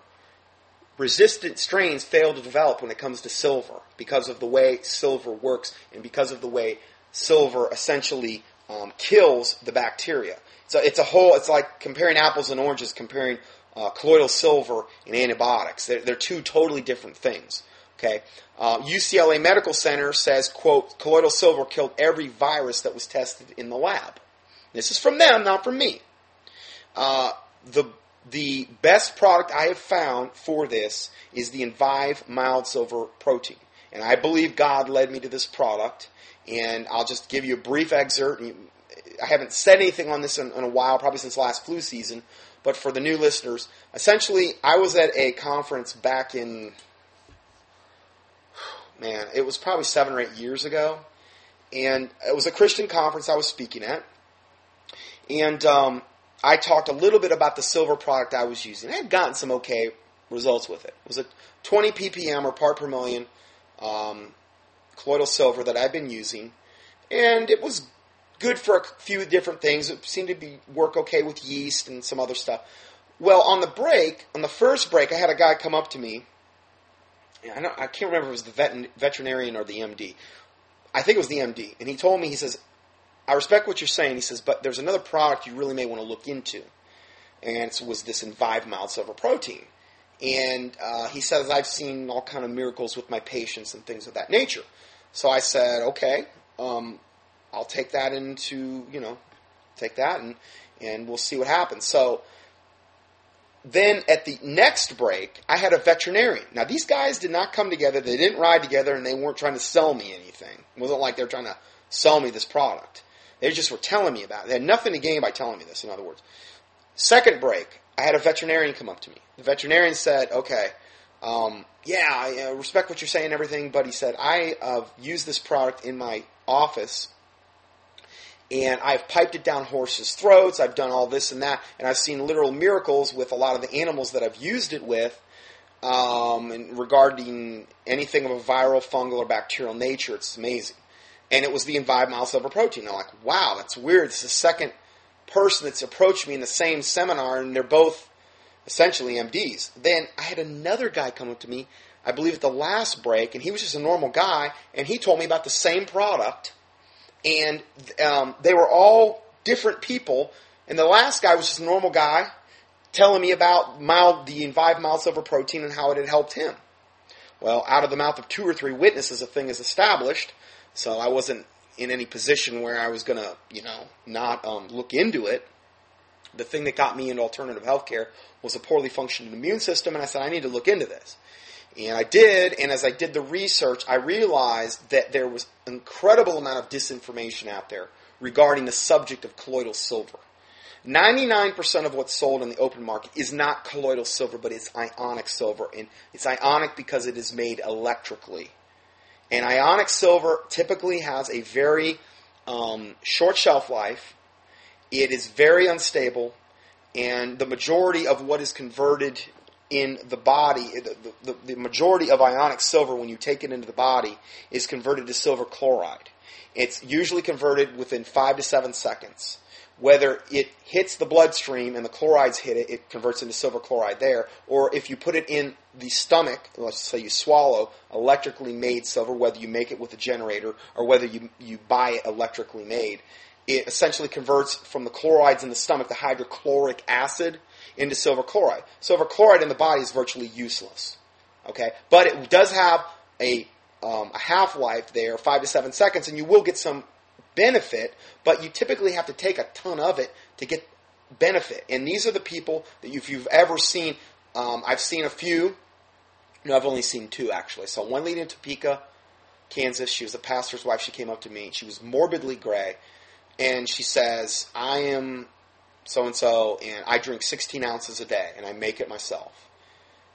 resistant strains fail to develop when it comes to silver because of the way silver works and because of the way silver essentially um, kills the bacteria. So it's a whole. It's like comparing apples and oranges, comparing uh, colloidal silver and antibiotics. They're, they're two totally different things. Okay. Uh, UCLA Medical Center says, "quote Colloidal silver killed every virus that was tested in the lab." This is from them, not from me. Uh, the the best product I have found for this is the Envive Mild Silver Protein. And I believe God led me to this product. And I'll just give you a brief excerpt. I haven't said anything on this in, in a while, probably since last flu season. But for the new listeners, essentially, I was at a conference back in, man, it was probably seven or eight years ago. And it was a Christian conference I was speaking at. And um, I talked a little bit about the silver product I was using. I had gotten some okay results with it. It was a 20 ppm or part per million um, colloidal silver that I've been using, and it was good for a few different things. It seemed to be work okay with yeast and some other stuff. Well, on the break, on the first break, I had a guy come up to me. I, I can't remember if it was the vet, veterinarian or the MD. I think it was the MD, and he told me he says, I respect what you're saying. He says, but there's another product you really may want to look into. And it was this Envive mild silver protein. And uh, he says, I've seen all kind of miracles with my patients and things of that nature. So I said, okay, um, I'll take that into, you know, take that and, and we'll see what happens. So then at the next break, I had a veterinarian. Now, these guys did not come together. They didn't ride together and they weren't trying to sell me anything. It wasn't like they were trying to sell me this product. They just were telling me about it. They had nothing to gain by telling me this, in other words. Second break, I had a veterinarian come up to me. The veterinarian said, okay, um, yeah, I uh, respect what you're saying and everything, but he said, I uh, use this product in my office and I've piped it down horses' throats. I've done all this and that, and I've seen literal miracles with a lot of the animals that I've used it with. Um, and regarding anything of a viral, fungal, or bacterial nature, it's amazing and it was the Envive Mild Silver Protein. I'm like, wow, that's weird. It's the second person that's approached me in the same seminar, and they're both essentially MDs. Then I had another guy come up to me, I believe at the last break, and he was just a normal guy, and he told me about the same product, and um, they were all different people. And the last guy was just a normal guy telling me about mild, the Envive Mild Silver Protein and how it had helped him. Well, out of the mouth of two or three witnesses, a thing is established. So I wasn't in any position where I was going to, you know, not um, look into it. The thing that got me into alternative healthcare was a poorly functioning immune system, and I said, I need to look into this. And I did, and as I did the research, I realized that there was an incredible amount of disinformation out there regarding the subject of colloidal silver. 99% of what's sold in the open market is not colloidal silver, but it's ionic silver. And it's ionic because it is made electrically. And ionic silver typically has a very um, short shelf life. It is very unstable, and the majority of what is converted in the body, the, the, the majority of ionic silver, when you take it into the body, is converted to silver chloride. It's usually converted within five to seven seconds. Whether it hits the bloodstream and the chlorides hit it, it converts into silver chloride there. Or if you put it in the stomach, let's say you swallow electrically made silver, whether you make it with a generator or whether you, you buy it electrically made, it essentially converts from the chlorides in the stomach, the hydrochloric acid, into silver chloride. Silver chloride in the body is virtually useless. Okay, but it does have a, um, a half life there, five to seven seconds, and you will get some benefit. But you typically have to take a ton of it to get benefit. And these are the people that if you've ever seen, um, I've seen a few. No, I've only seen two actually. So one lady in Topeka, Kansas. She was a pastor's wife. She came up to me. She was morbidly gray, and she says, "I am so and so, and I drink 16 ounces a day, and I make it myself.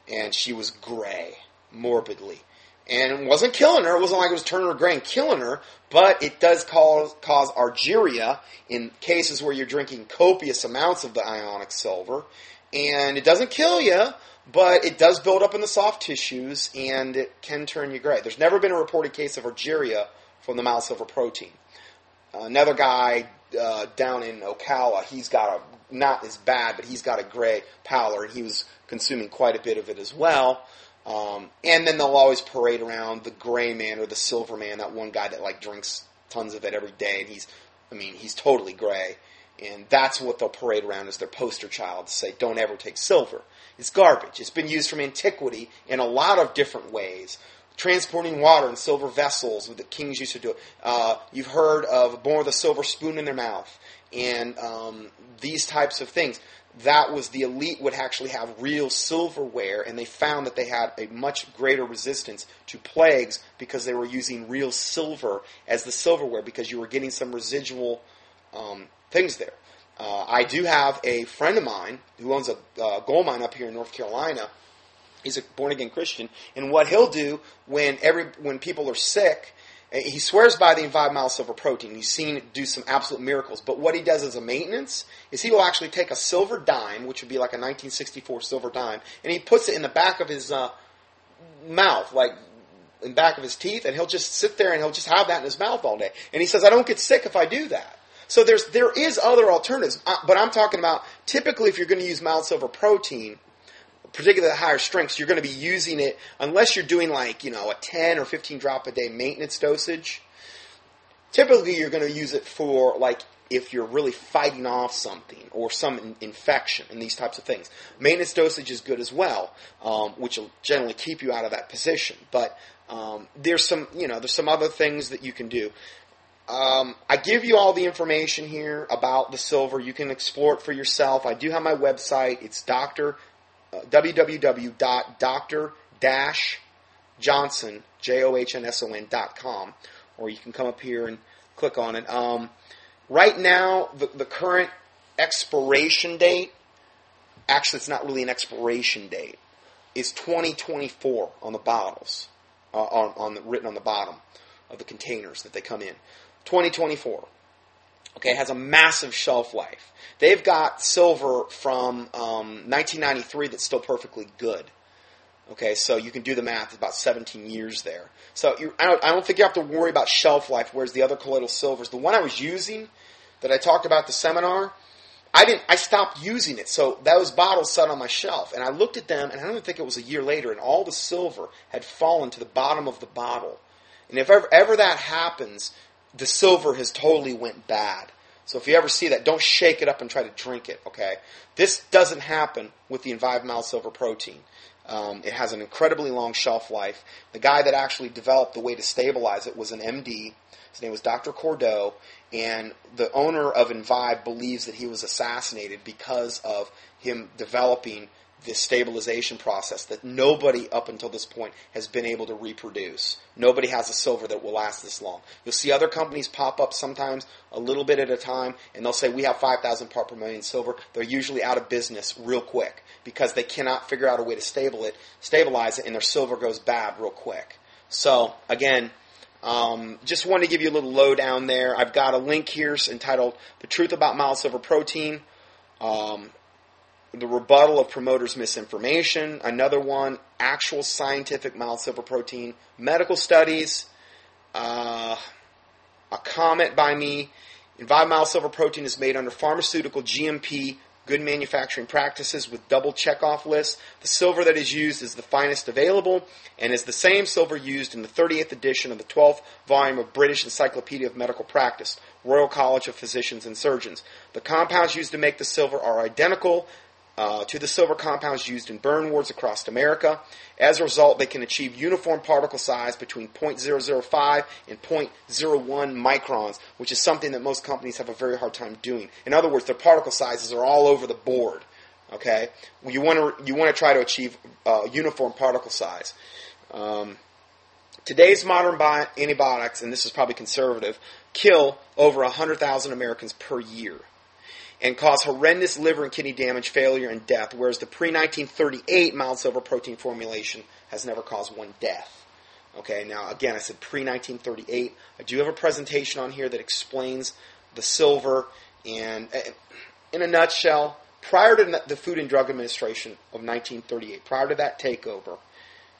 And she was gray, morbidly. And it wasn't killing her. It wasn't like it was turning her gray and killing her, but it does cause, cause argyria in cases where you're drinking copious amounts of the ionic silver. And it doesn't kill you, but it does build up in the soft tissues, and it can turn you gray. There's never been a reported case of argyria from the mild silver protein. Another guy uh, down in Ocala, he's got a not as bad, but he's got a gray pallor, and he was consuming quite a bit of it as well. Um, and then they'll always parade around the gray man or the silver man, that one guy that like drinks tons of it every day, and he's, I mean, he's totally gray. And that's what they'll parade around as their poster child to say, don't ever take silver. It's garbage. It's been used from antiquity in a lot of different ways transporting water in silver vessels the kings used to do it. Uh, you've heard of born with a silver spoon in their mouth and um, these types of things. That was the elite would actually have real silverware, and they found that they had a much greater resistance to plagues because they were using real silver as the silverware because you were getting some residual um, things there. Uh, I do have a friend of mine who owns a uh, gold mine up here in North Carolina He's a born again Christian, and what he'll do when every when people are sick, he swears by the five mile silver protein. He's seen it do some absolute miracles. But what he does as a maintenance is he will actually take a silver dime, which would be like a 1964 silver dime, and he puts it in the back of his uh, mouth, like in back of his teeth, and he'll just sit there and he'll just have that in his mouth all day. And he says, "I don't get sick if I do that." So there's there is other alternatives, uh, but I'm talking about typically if you're going to use mild silver protein particularly the higher strengths, you're going to be using it unless you're doing like, you know, a 10 or 15 drop a day maintenance dosage. Typically, you're going to use it for like if you're really fighting off something or some in- infection and these types of things. Maintenance dosage is good as well, um, which will generally keep you out of that position. But um, there's some, you know, there's some other things that you can do. Um, I give you all the information here about the silver. You can explore it for yourself. I do have my website. It's Doctor www.dr-johnson, or you can come up here and click on it. Um, right now, the, the current expiration date, actually it's not really an expiration date, is 2024 on the bottles, uh, on, on the, written on the bottom of the containers that they come in. 2024. Okay, has a massive shelf life. They've got silver from um, 1993 that's still perfectly good. Okay, so you can do the math. About 17 years there. So I, don't, I, don't, think you have to worry about shelf life. Whereas the other colloidal silvers, the one I was using that I talked about the seminar, I didn't. I stopped using it. So those bottles sat on my shelf, and I looked at them, and I don't even think it was a year later, and all the silver had fallen to the bottom of the bottle. And if ever, ever that happens, the silver has totally went bad. So if you ever see that, don't shake it up and try to drink it, okay? This doesn't happen with the Envive Mild Silver protein. Um, it has an incredibly long shelf life. The guy that actually developed the way to stabilize it was an MD. His name was Dr. Cordeaux, and the owner of Envive believes that he was assassinated because of him developing this stabilization process that nobody up until this point has been able to reproduce. Nobody has a silver that will last this long. You'll see other companies pop up sometimes a little bit at a time, and they'll say, We have 5,000 part per million silver. They're usually out of business real quick because they cannot figure out a way to stable it, stabilize it, and their silver goes bad real quick. So, again, um, just wanted to give you a little lowdown there. I've got a link here entitled The Truth About Mild Silver Protein. Um, the rebuttal of promoters' misinformation. Another one, actual scientific mild silver protein. Medical studies. Uh, a comment by me. Envive mild silver protein is made under pharmaceutical GMP good manufacturing practices with double checkoff lists. The silver that is used is the finest available and is the same silver used in the 38th edition of the 12th volume of British Encyclopedia of Medical Practice, Royal College of Physicians and Surgeons. The compounds used to make the silver are identical uh, to the silver compounds used in burn wards across America. As a result, they can achieve uniform particle size between 0.005 and 0.01 microns, which is something that most companies have a very hard time doing. In other words, their particle sizes are all over the board. Okay, you want to you want to try to achieve uh, uniform particle size. Um, today's modern bi- antibiotics, and this is probably conservative, kill over 100,000 Americans per year and cause horrendous liver and kidney damage, failure, and death, whereas the pre 1938 mild silver protein formulation has never caused one death. Okay, now again, I said pre 1938. I do have a presentation on here that explains the silver, and uh, in a nutshell, prior to the Food and Drug Administration of 1938, prior to that takeover,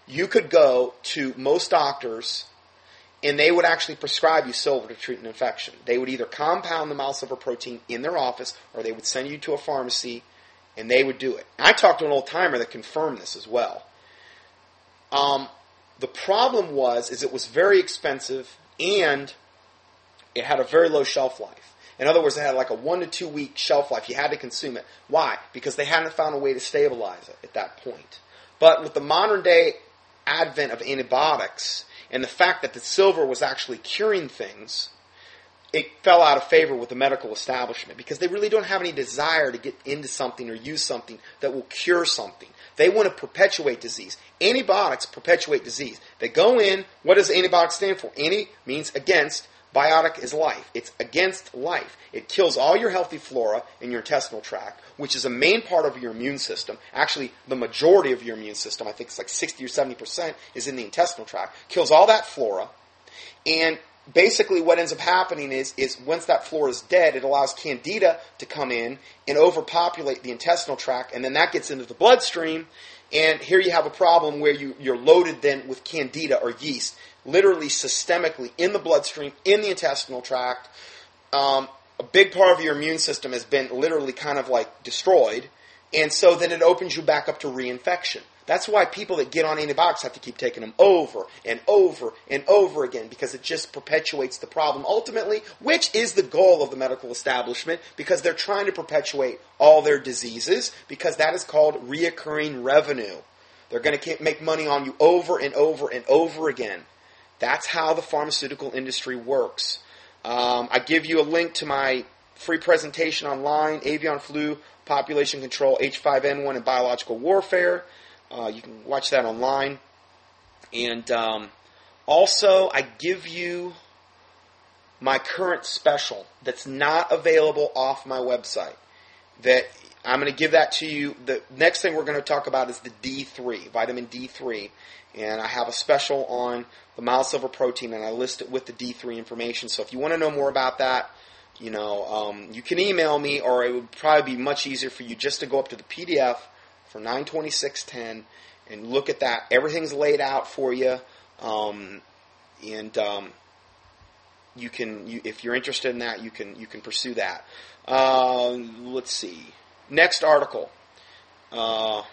you could go to most doctors and they would actually prescribe you silver to treat an infection. They would either compound the mild silver protein in their office or they would send you to a pharmacy and they would do it. I talked to an old timer that confirmed this as well. Um, the problem was is it was very expensive and it had a very low shelf life. In other words, it had like a one to two week shelf life. You had to consume it. Why? Because they hadn't found a way to stabilize it at that point. But with the modern day advent of antibiotics, and the fact that the silver was actually curing things, it fell out of favor with the medical establishment because they really don't have any desire to get into something or use something that will cure something. They want to perpetuate disease. Antibiotics perpetuate disease. They go in, what does antibiotic stand for? Anti means against, Biotic is life. It's against life. It kills all your healthy flora in your intestinal tract, which is a main part of your immune system. Actually, the majority of your immune system, I think it's like 60 or 70%, is in the intestinal tract. Kills all that flora. And basically what ends up happening is, is once that flora is dead, it allows candida to come in and overpopulate the intestinal tract, and then that gets into the bloodstream. And here you have a problem where you, you're loaded then with candida or yeast literally systemically in the bloodstream, in the intestinal tract. Um, a big part of your immune system has been literally kind of like destroyed, and so then it opens you back up to reinfection. That's why people that get on antibiotics have to keep taking them over and over and over again because it just perpetuates the problem ultimately, which is the goal of the medical establishment because they're trying to perpetuate all their diseases because that is called reoccurring revenue. They're going to make money on you over and over and over again. That's how the pharmaceutical industry works. Um, I give you a link to my free presentation online, Avian Flu, Population Control, H5N1, and Biological Warfare. Uh, you can watch that online. And um, also, I give you my current special that's not available off my website. That I'm going to give that to you. The next thing we're going to talk about is the D3, vitamin D3. And I have a special on the mild silver protein, and I list it with the D3 information. So if you want to know more about that, you know, um, you can email me, or it would probably be much easier for you just to go up to the PDF for 92610 and look at that. Everything's laid out for you, um, and um, you can, you, if you're interested in that, you can you can pursue that. Uh, let's see. Next article. Uh,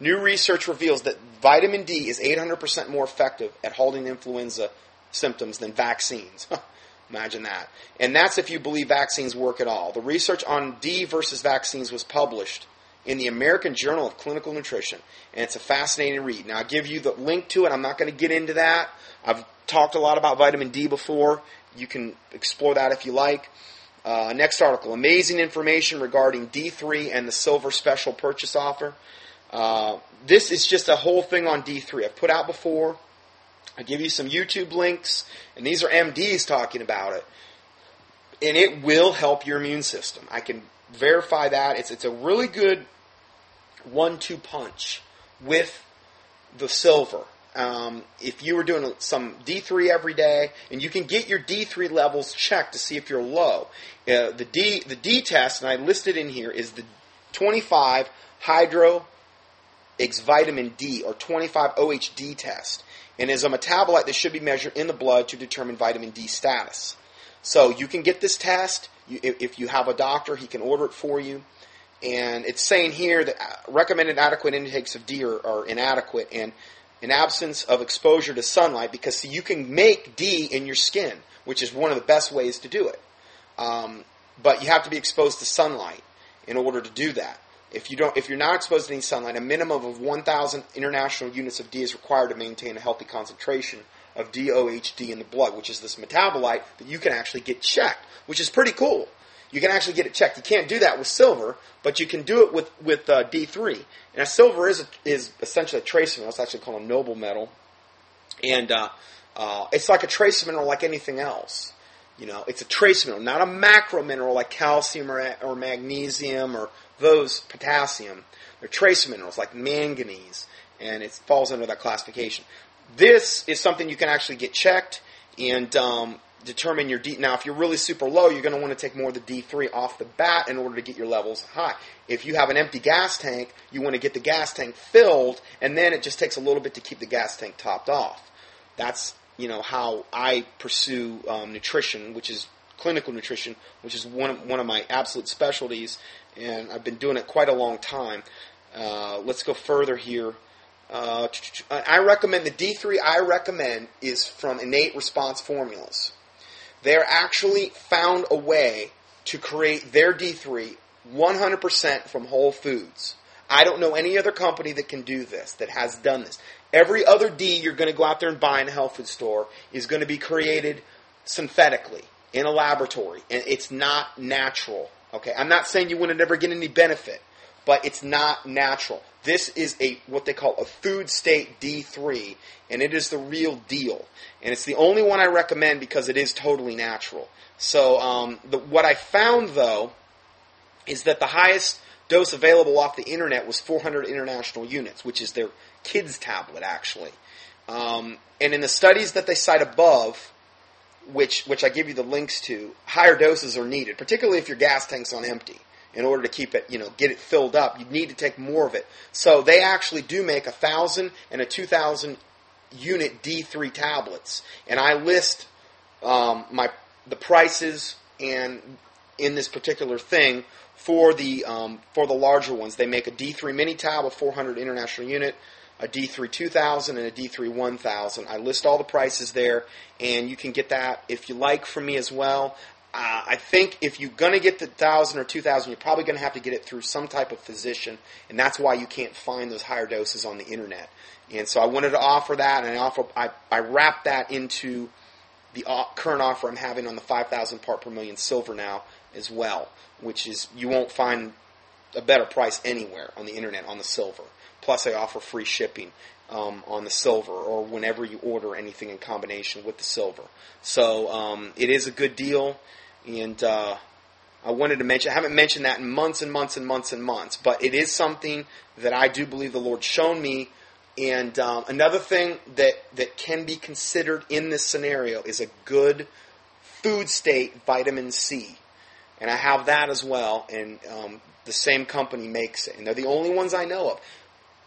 New research reveals that vitamin D is 800% more effective at halting influenza symptoms than vaccines. Imagine that. And that's if you believe vaccines work at all. The research on D versus vaccines was published in the American Journal of Clinical Nutrition, and it's a fascinating read. Now, I'll give you the link to it. I'm not going to get into that. I've talked a lot about vitamin D before. You can explore that if you like. Uh, next article Amazing information regarding D3 and the silver special purchase offer. Uh, this is just a whole thing on D3. I've put out before. I give you some YouTube links, and these are MDs talking about it. And it will help your immune system. I can verify that. It's, it's a really good one two punch with the silver. Um, if you were doing some D3 every day, and you can get your D3 levels checked to see if you're low. Uh, the D the D test, and I listed in here, is the 25 hydro vitamin D or 25 OHD test and is a metabolite that should be measured in the blood to determine vitamin D status. So you can get this test. You, if you have a doctor, he can order it for you. And it's saying here that uh, recommended adequate intakes of D are, are inadequate and in absence of exposure to sunlight because see, you can make D in your skin, which is one of the best ways to do it. Um, but you have to be exposed to sunlight in order to do that. If you don't, if you're not exposed to any sunlight, a minimum of 1,000 international units of D is required to maintain a healthy concentration of DOHD in the blood, which is this metabolite that you can actually get checked, which is pretty cool. You can actually get it checked. You can't do that with silver, but you can do it with with uh, D3. Now, silver is a, is essentially a trace mineral. It's actually called a noble metal, and uh, uh, it's like a trace mineral like anything else. You know, it's a trace mineral, not a macro mineral like calcium or, or magnesium or those potassium. They're trace minerals like manganese, and it falls under that classification. This is something you can actually get checked and um, determine your D. Now, if you're really super low, you're going to want to take more of the D3 off the bat in order to get your levels high. If you have an empty gas tank, you want to get the gas tank filled, and then it just takes a little bit to keep the gas tank topped off. That's you know how I pursue um, nutrition, which is clinical nutrition, which is one of, one of my absolute specialties, and I've been doing it quite a long time. Uh, let's go further here. Uh, I recommend the D3 I recommend is from innate response formulas. They're actually found a way to create their D3 100% from whole foods. I don't know any other company that can do this, that has done this. Every other D you're going to go out there and buy in a health food store is going to be created synthetically in a laboratory, and it's not natural. Okay, I'm not saying you wouldn't ever get any benefit, but it's not natural. This is a what they call a food state D3, and it is the real deal. And it's the only one I recommend because it is totally natural. So um, the, what I found though is that the highest dose available off the internet was 400 international units, which is their kids tablet actually. Um, and in the studies that they cite above, which which I give you the links to, higher doses are needed, particularly if your gas tank's on empty. In order to keep it, you know, get it filled up, you need to take more of it. So they actually do make a thousand and a two thousand unit D3 tablets, and I list um, my the prices and in this particular thing for the um, for the larger ones. They make a D3 mini tab, a 400 international unit, a D3 2000 and a D3 1000. I list all the prices there, and you can get that if you like from me as well. Uh, I think if you're going to get the 1000 or 2000, you're probably going to have to get it through some type of physician, and that's why you can't find those higher doses on the internet. And so I wanted to offer that, and I offer I, I wrap that into the current offer I'm having on the 5,000 part per million silver now as well, which is you won't find a better price anywhere on the internet on the silver. Plus, I offer free shipping um, on the silver or whenever you order anything in combination with the silver. So um, it is a good deal, and uh, I wanted to mention. I haven't mentioned that in months and months and months and months, but it is something that I do believe the Lord's shown me. And um, another thing that that can be considered in this scenario is a good food state vitamin C, and I have that as well. And um, the same company makes it, and they're the only ones I know of.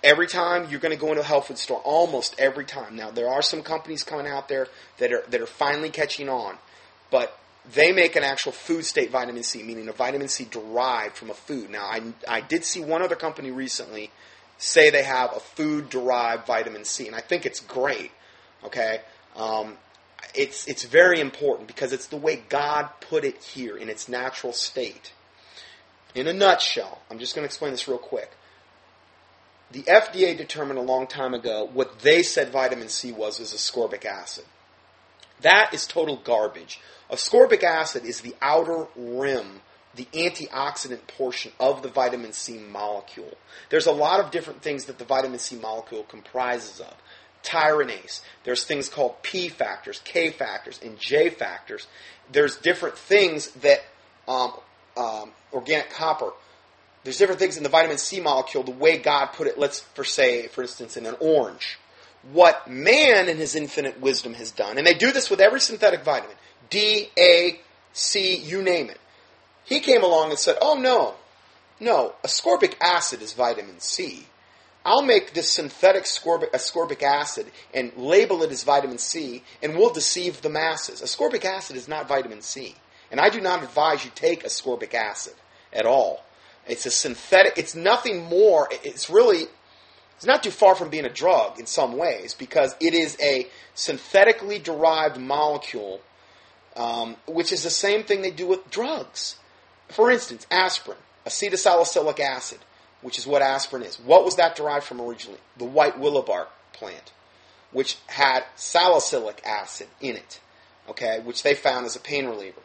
Every time you're going to go into a health food store, almost every time. Now there are some companies coming out there that are that are finally catching on, but they make an actual food state vitamin C, meaning a vitamin C derived from a food. Now I I did see one other company recently say they have a food derived vitamin C, and I think it's great. Okay, um, it's it's very important because it's the way God put it here in its natural state. In a nutshell, I'm just going to explain this real quick the FDA determined a long time ago what they said vitamin C was was ascorbic acid. That is total garbage. Ascorbic acid is the outer rim, the antioxidant portion of the vitamin C molecule. There's a lot of different things that the vitamin C molecule comprises of. Tyrosinase. There's things called P factors, K factors, and J factors. There's different things that um, um, organic copper there's different things in the vitamin C molecule, the way God put it, let's for say, for instance, in an orange. What man in his infinite wisdom has done, and they do this with every synthetic vitamin, D, A, C, you name it. He came along and said, oh no, No, ascorbic acid is vitamin C. I'll make this synthetic ascorbic, ascorbic acid and label it as vitamin C, and we'll deceive the masses. Ascorbic acid is not vitamin C. And I do not advise you take ascorbic acid at all. It's a synthetic, it's nothing more, it's really, it's not too far from being a drug in some ways because it is a synthetically derived molecule, um, which is the same thing they do with drugs. For instance, aspirin, acetylsalicylic acid, which is what aspirin is. What was that derived from originally? The white willow bark plant, which had salicylic acid in it, okay, which they found as a pain reliever.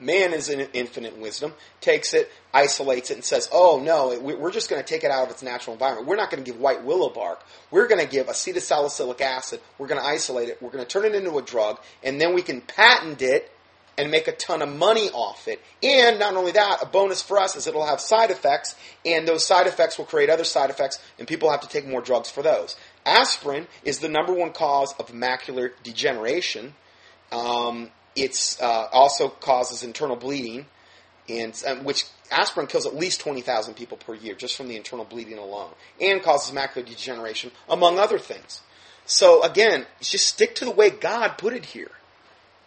Man is in infinite wisdom, takes it, isolates it, and says, oh no, we're just going to take it out of its natural environment. We're not going to give white willow bark. We're going to give acetylsalicylic acid. We're going to isolate it. We're going to turn it into a drug, and then we can patent it and make a ton of money off it. And not only that, a bonus for us is it'll have side effects, and those side effects will create other side effects, and people have to take more drugs for those. Aspirin is the number one cause of macular degeneration. Um, it uh, also causes internal bleeding, and um, which aspirin kills at least 20,000 people per year just from the internal bleeding alone, and causes macular degeneration, among other things. So again, just stick to the way God put it here.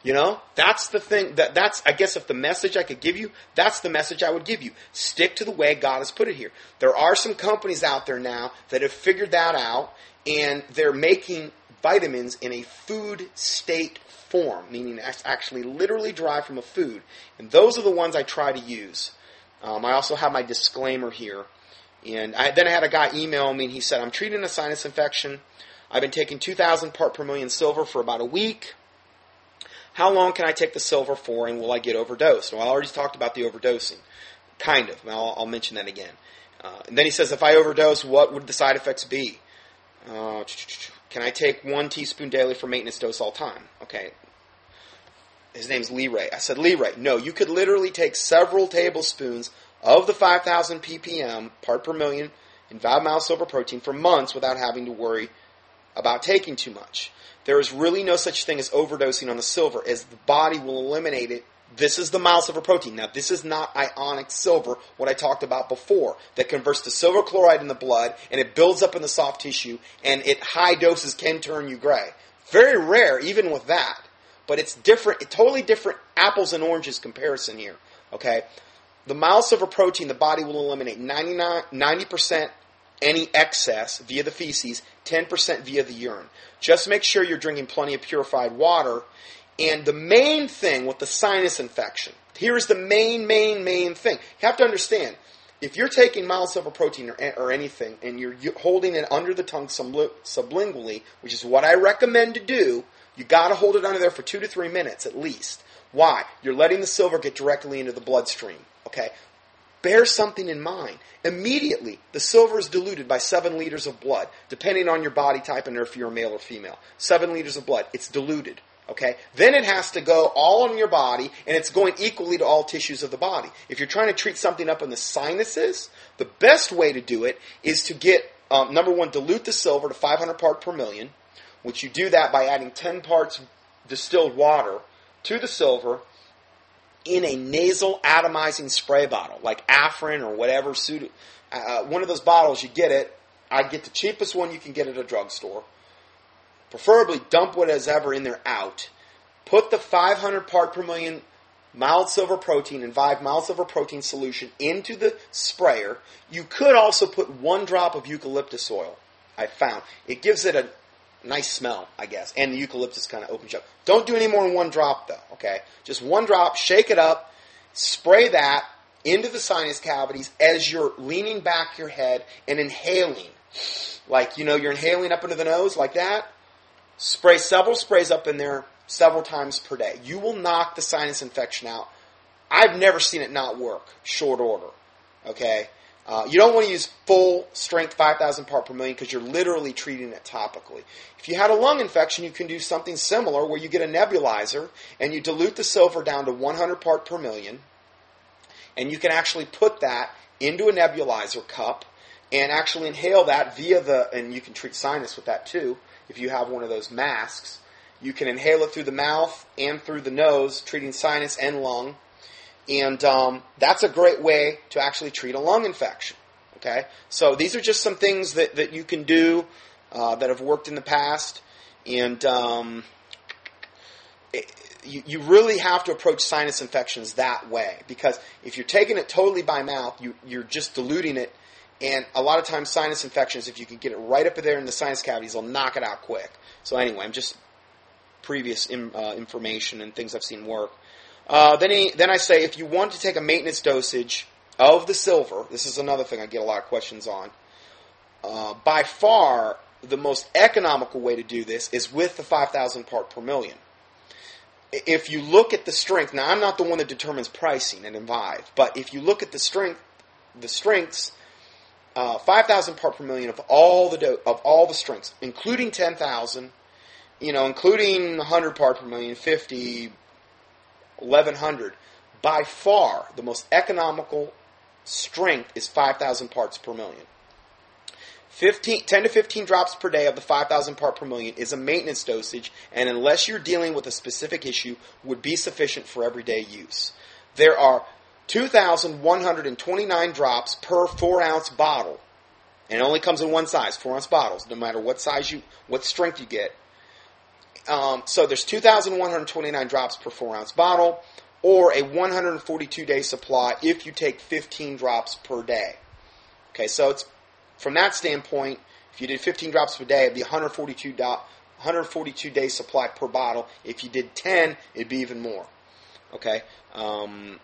You know, that's the thing that that's I guess if the message I could give you, that's the message I would give you. Stick to the way God has put it here. There are some companies out there now that have figured that out and they're making vitamins in a food state form, meaning actually literally derived from a food. And those are the ones I try to use. Um, I also have my disclaimer here. And I, then I had a guy email me and he said, I'm treating a sinus infection. I've been taking 2,000 part per million silver for about a week. How long can I take the silver for and will I get overdosed? Well, I already talked about the overdosing. Kind of. I'll, I'll mention that again. Uh, and then he says, if I overdose, what would the side effects be? Uh, can I take one teaspoon daily for maintenance dose all time? Okay. His name's Lee Ray. I said, Lee Ray, no, you could literally take several tablespoons of the 5,000 ppm part per million in mild silver protein for months without having to worry about taking too much. There is really no such thing as overdosing on the silver, as the body will eliminate it this is the mild silver protein. Now, this is not ionic silver, what I talked about before, that converts to silver chloride in the blood and it builds up in the soft tissue and at high doses can turn you gray. Very rare, even with that. But it's different, totally different apples and oranges comparison here. Okay? The mild silver protein, the body will eliminate 99, 90% any excess via the feces, 10% via the urine. Just make sure you're drinking plenty of purified water and the main thing with the sinus infection, here's the main, main, main thing. You have to understand, if you're taking mild silver protein or, or anything and you're holding it under the tongue sublingually, which is what I recommend to do, you got to hold it under there for two to three minutes at least. Why? You're letting the silver get directly into the bloodstream. Okay? Bear something in mind. Immediately, the silver is diluted by seven liters of blood, depending on your body type and if you're male or female. Seven liters of blood. It's diluted. Okay? Then it has to go all on your body, and it's going equally to all tissues of the body. If you're trying to treat something up in the sinuses, the best way to do it is to get, um, number one, dilute the silver to 500 part per million, which you do that by adding 10 parts distilled water to the silver in a nasal atomizing spray bottle, like Afrin or whatever. Uh, one of those bottles, you get it. I get the cheapest one you can get at a drugstore preferably dump what is ever in there out. Put the 500 part per million mild silver protein Envive mild silver protein solution into the sprayer. You could also put one drop of eucalyptus oil. I found it gives it a nice smell, I guess, and the eucalyptus kind of opens up. Don't do any more than one drop though. Okay, just one drop. Shake it up. Spray that into the sinus cavities as you're leaning back your head and inhaling. Like, you know, you're inhaling up into the nose like that Spray several sprays up in there several times per day. You will knock the sinus infection out. I've never seen it not work short order. Okay? Uh, you don't want to use full strength 5,000 part per million because you're literally treating it topically. If you had a lung infection, you can do something similar where you get a nebulizer and you dilute the silver down to 100 part per million, and you can actually put that into a nebulizer cup and actually inhale that via the, and you can treat sinus with that too, if you have one of those masks. You can inhale it through the mouth and through the nose, treating sinus and lung. And um, that's a great way to actually treat a lung infection. Okay, so these are just some things that, that you can do uh, that have worked in the past, and um, it, you, you really have to approach sinus infections that way because if you're taking it totally by mouth, you, you're just diluting it, and a lot of times sinus infections, if you can get it right up there in the sinus cavities, they'll knock it out quick. So anyway, I'm just previous in, uh, information and things I've seen work. Uh, then, he, then I say if you want to take a maintenance dosage of the silver, this is another thing I get a lot of questions on. Uh, by far, the most economical way to do this is with the 5,000 part per million. If you look at the strength, now I'm not the one that determines pricing and Envive, but if you look at the strength, the strengths, uh, 5,000 part per million of all the do- of all the strengths, including 10,000, you know, including 100 part per million, 50, 1100. By far, the most economical strength is 5,000 parts per million. 15, 10 to 15 drops per day of the 5,000 part per million is a maintenance dosage, and unless you're dealing with a specific issue, would be sufficient for everyday use. There are 2,129 drops per 4 ounce bottle, and it only comes in one size, 4 ounce bottles, no matter what size you, what strength you get. Um, so there's 2,129 drops per 4 ounce bottle or a 142 day supply if you take 15 drops per day. Okay, so it's from that standpoint, if you did 15 drops per day, it'd be 142 do, 142 day supply per bottle. If you did 10, it'd be even more. Okay. Um,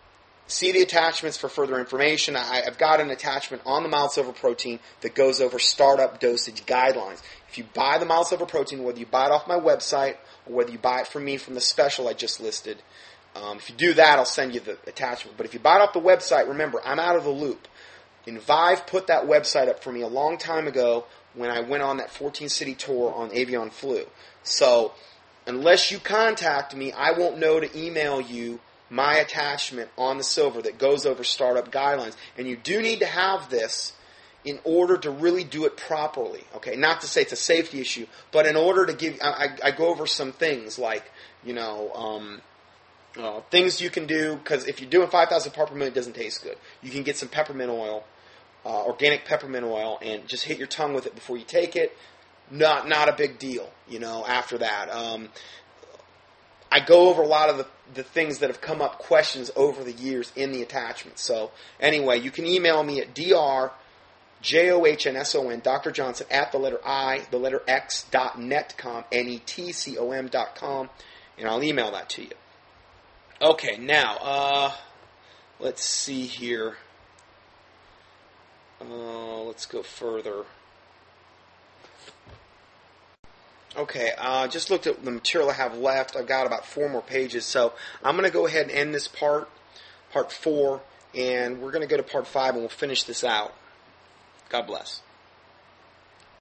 see the attachments for further information. I, have got an attachment on the mild silver protein that goes over startup dosage guidelines. If you buy the mild silver protein, whether you buy it off my website or whether you buy it from me from the special I just listed, um, if you do that, I'll send you the attachment. But if you buy it off the website, remember, I'm out of the loop. Envive put that website up for me a long time ago when I went on that 14 city tour on Avian Flu. So, unless you contact me, I won't know to email you my attachment on the silver that goes over startup guidelines. And you do need to have this in order to really do it properly. Okay, not to say it's a safety issue, but in order to give, I, I go over some things like, you know, um, uh, things you can do because if you're doing 5,000 part per minute, it doesn't taste good. You can get some peppermint oil, uh, organic peppermint oil, and just hit your tongue with it before you take it. Not not a big deal, you know. After that, um, I go over a lot of the, the things that have come up questions over the years in the attachment. So anyway, you can email me at dr J O H N S O N, Dr. Johnson, at the letter I, the letter X, dot netcom, N E T C O M dot com, and I'll email that to you. Okay, now, uh, let's see here. Uh, let's go further. Okay, uh, just looked at the material I have left. I've got about four more pages, so I'm going to go ahead and end this part, part four, and we're going to go to part five, and we'll finish this out. God bless.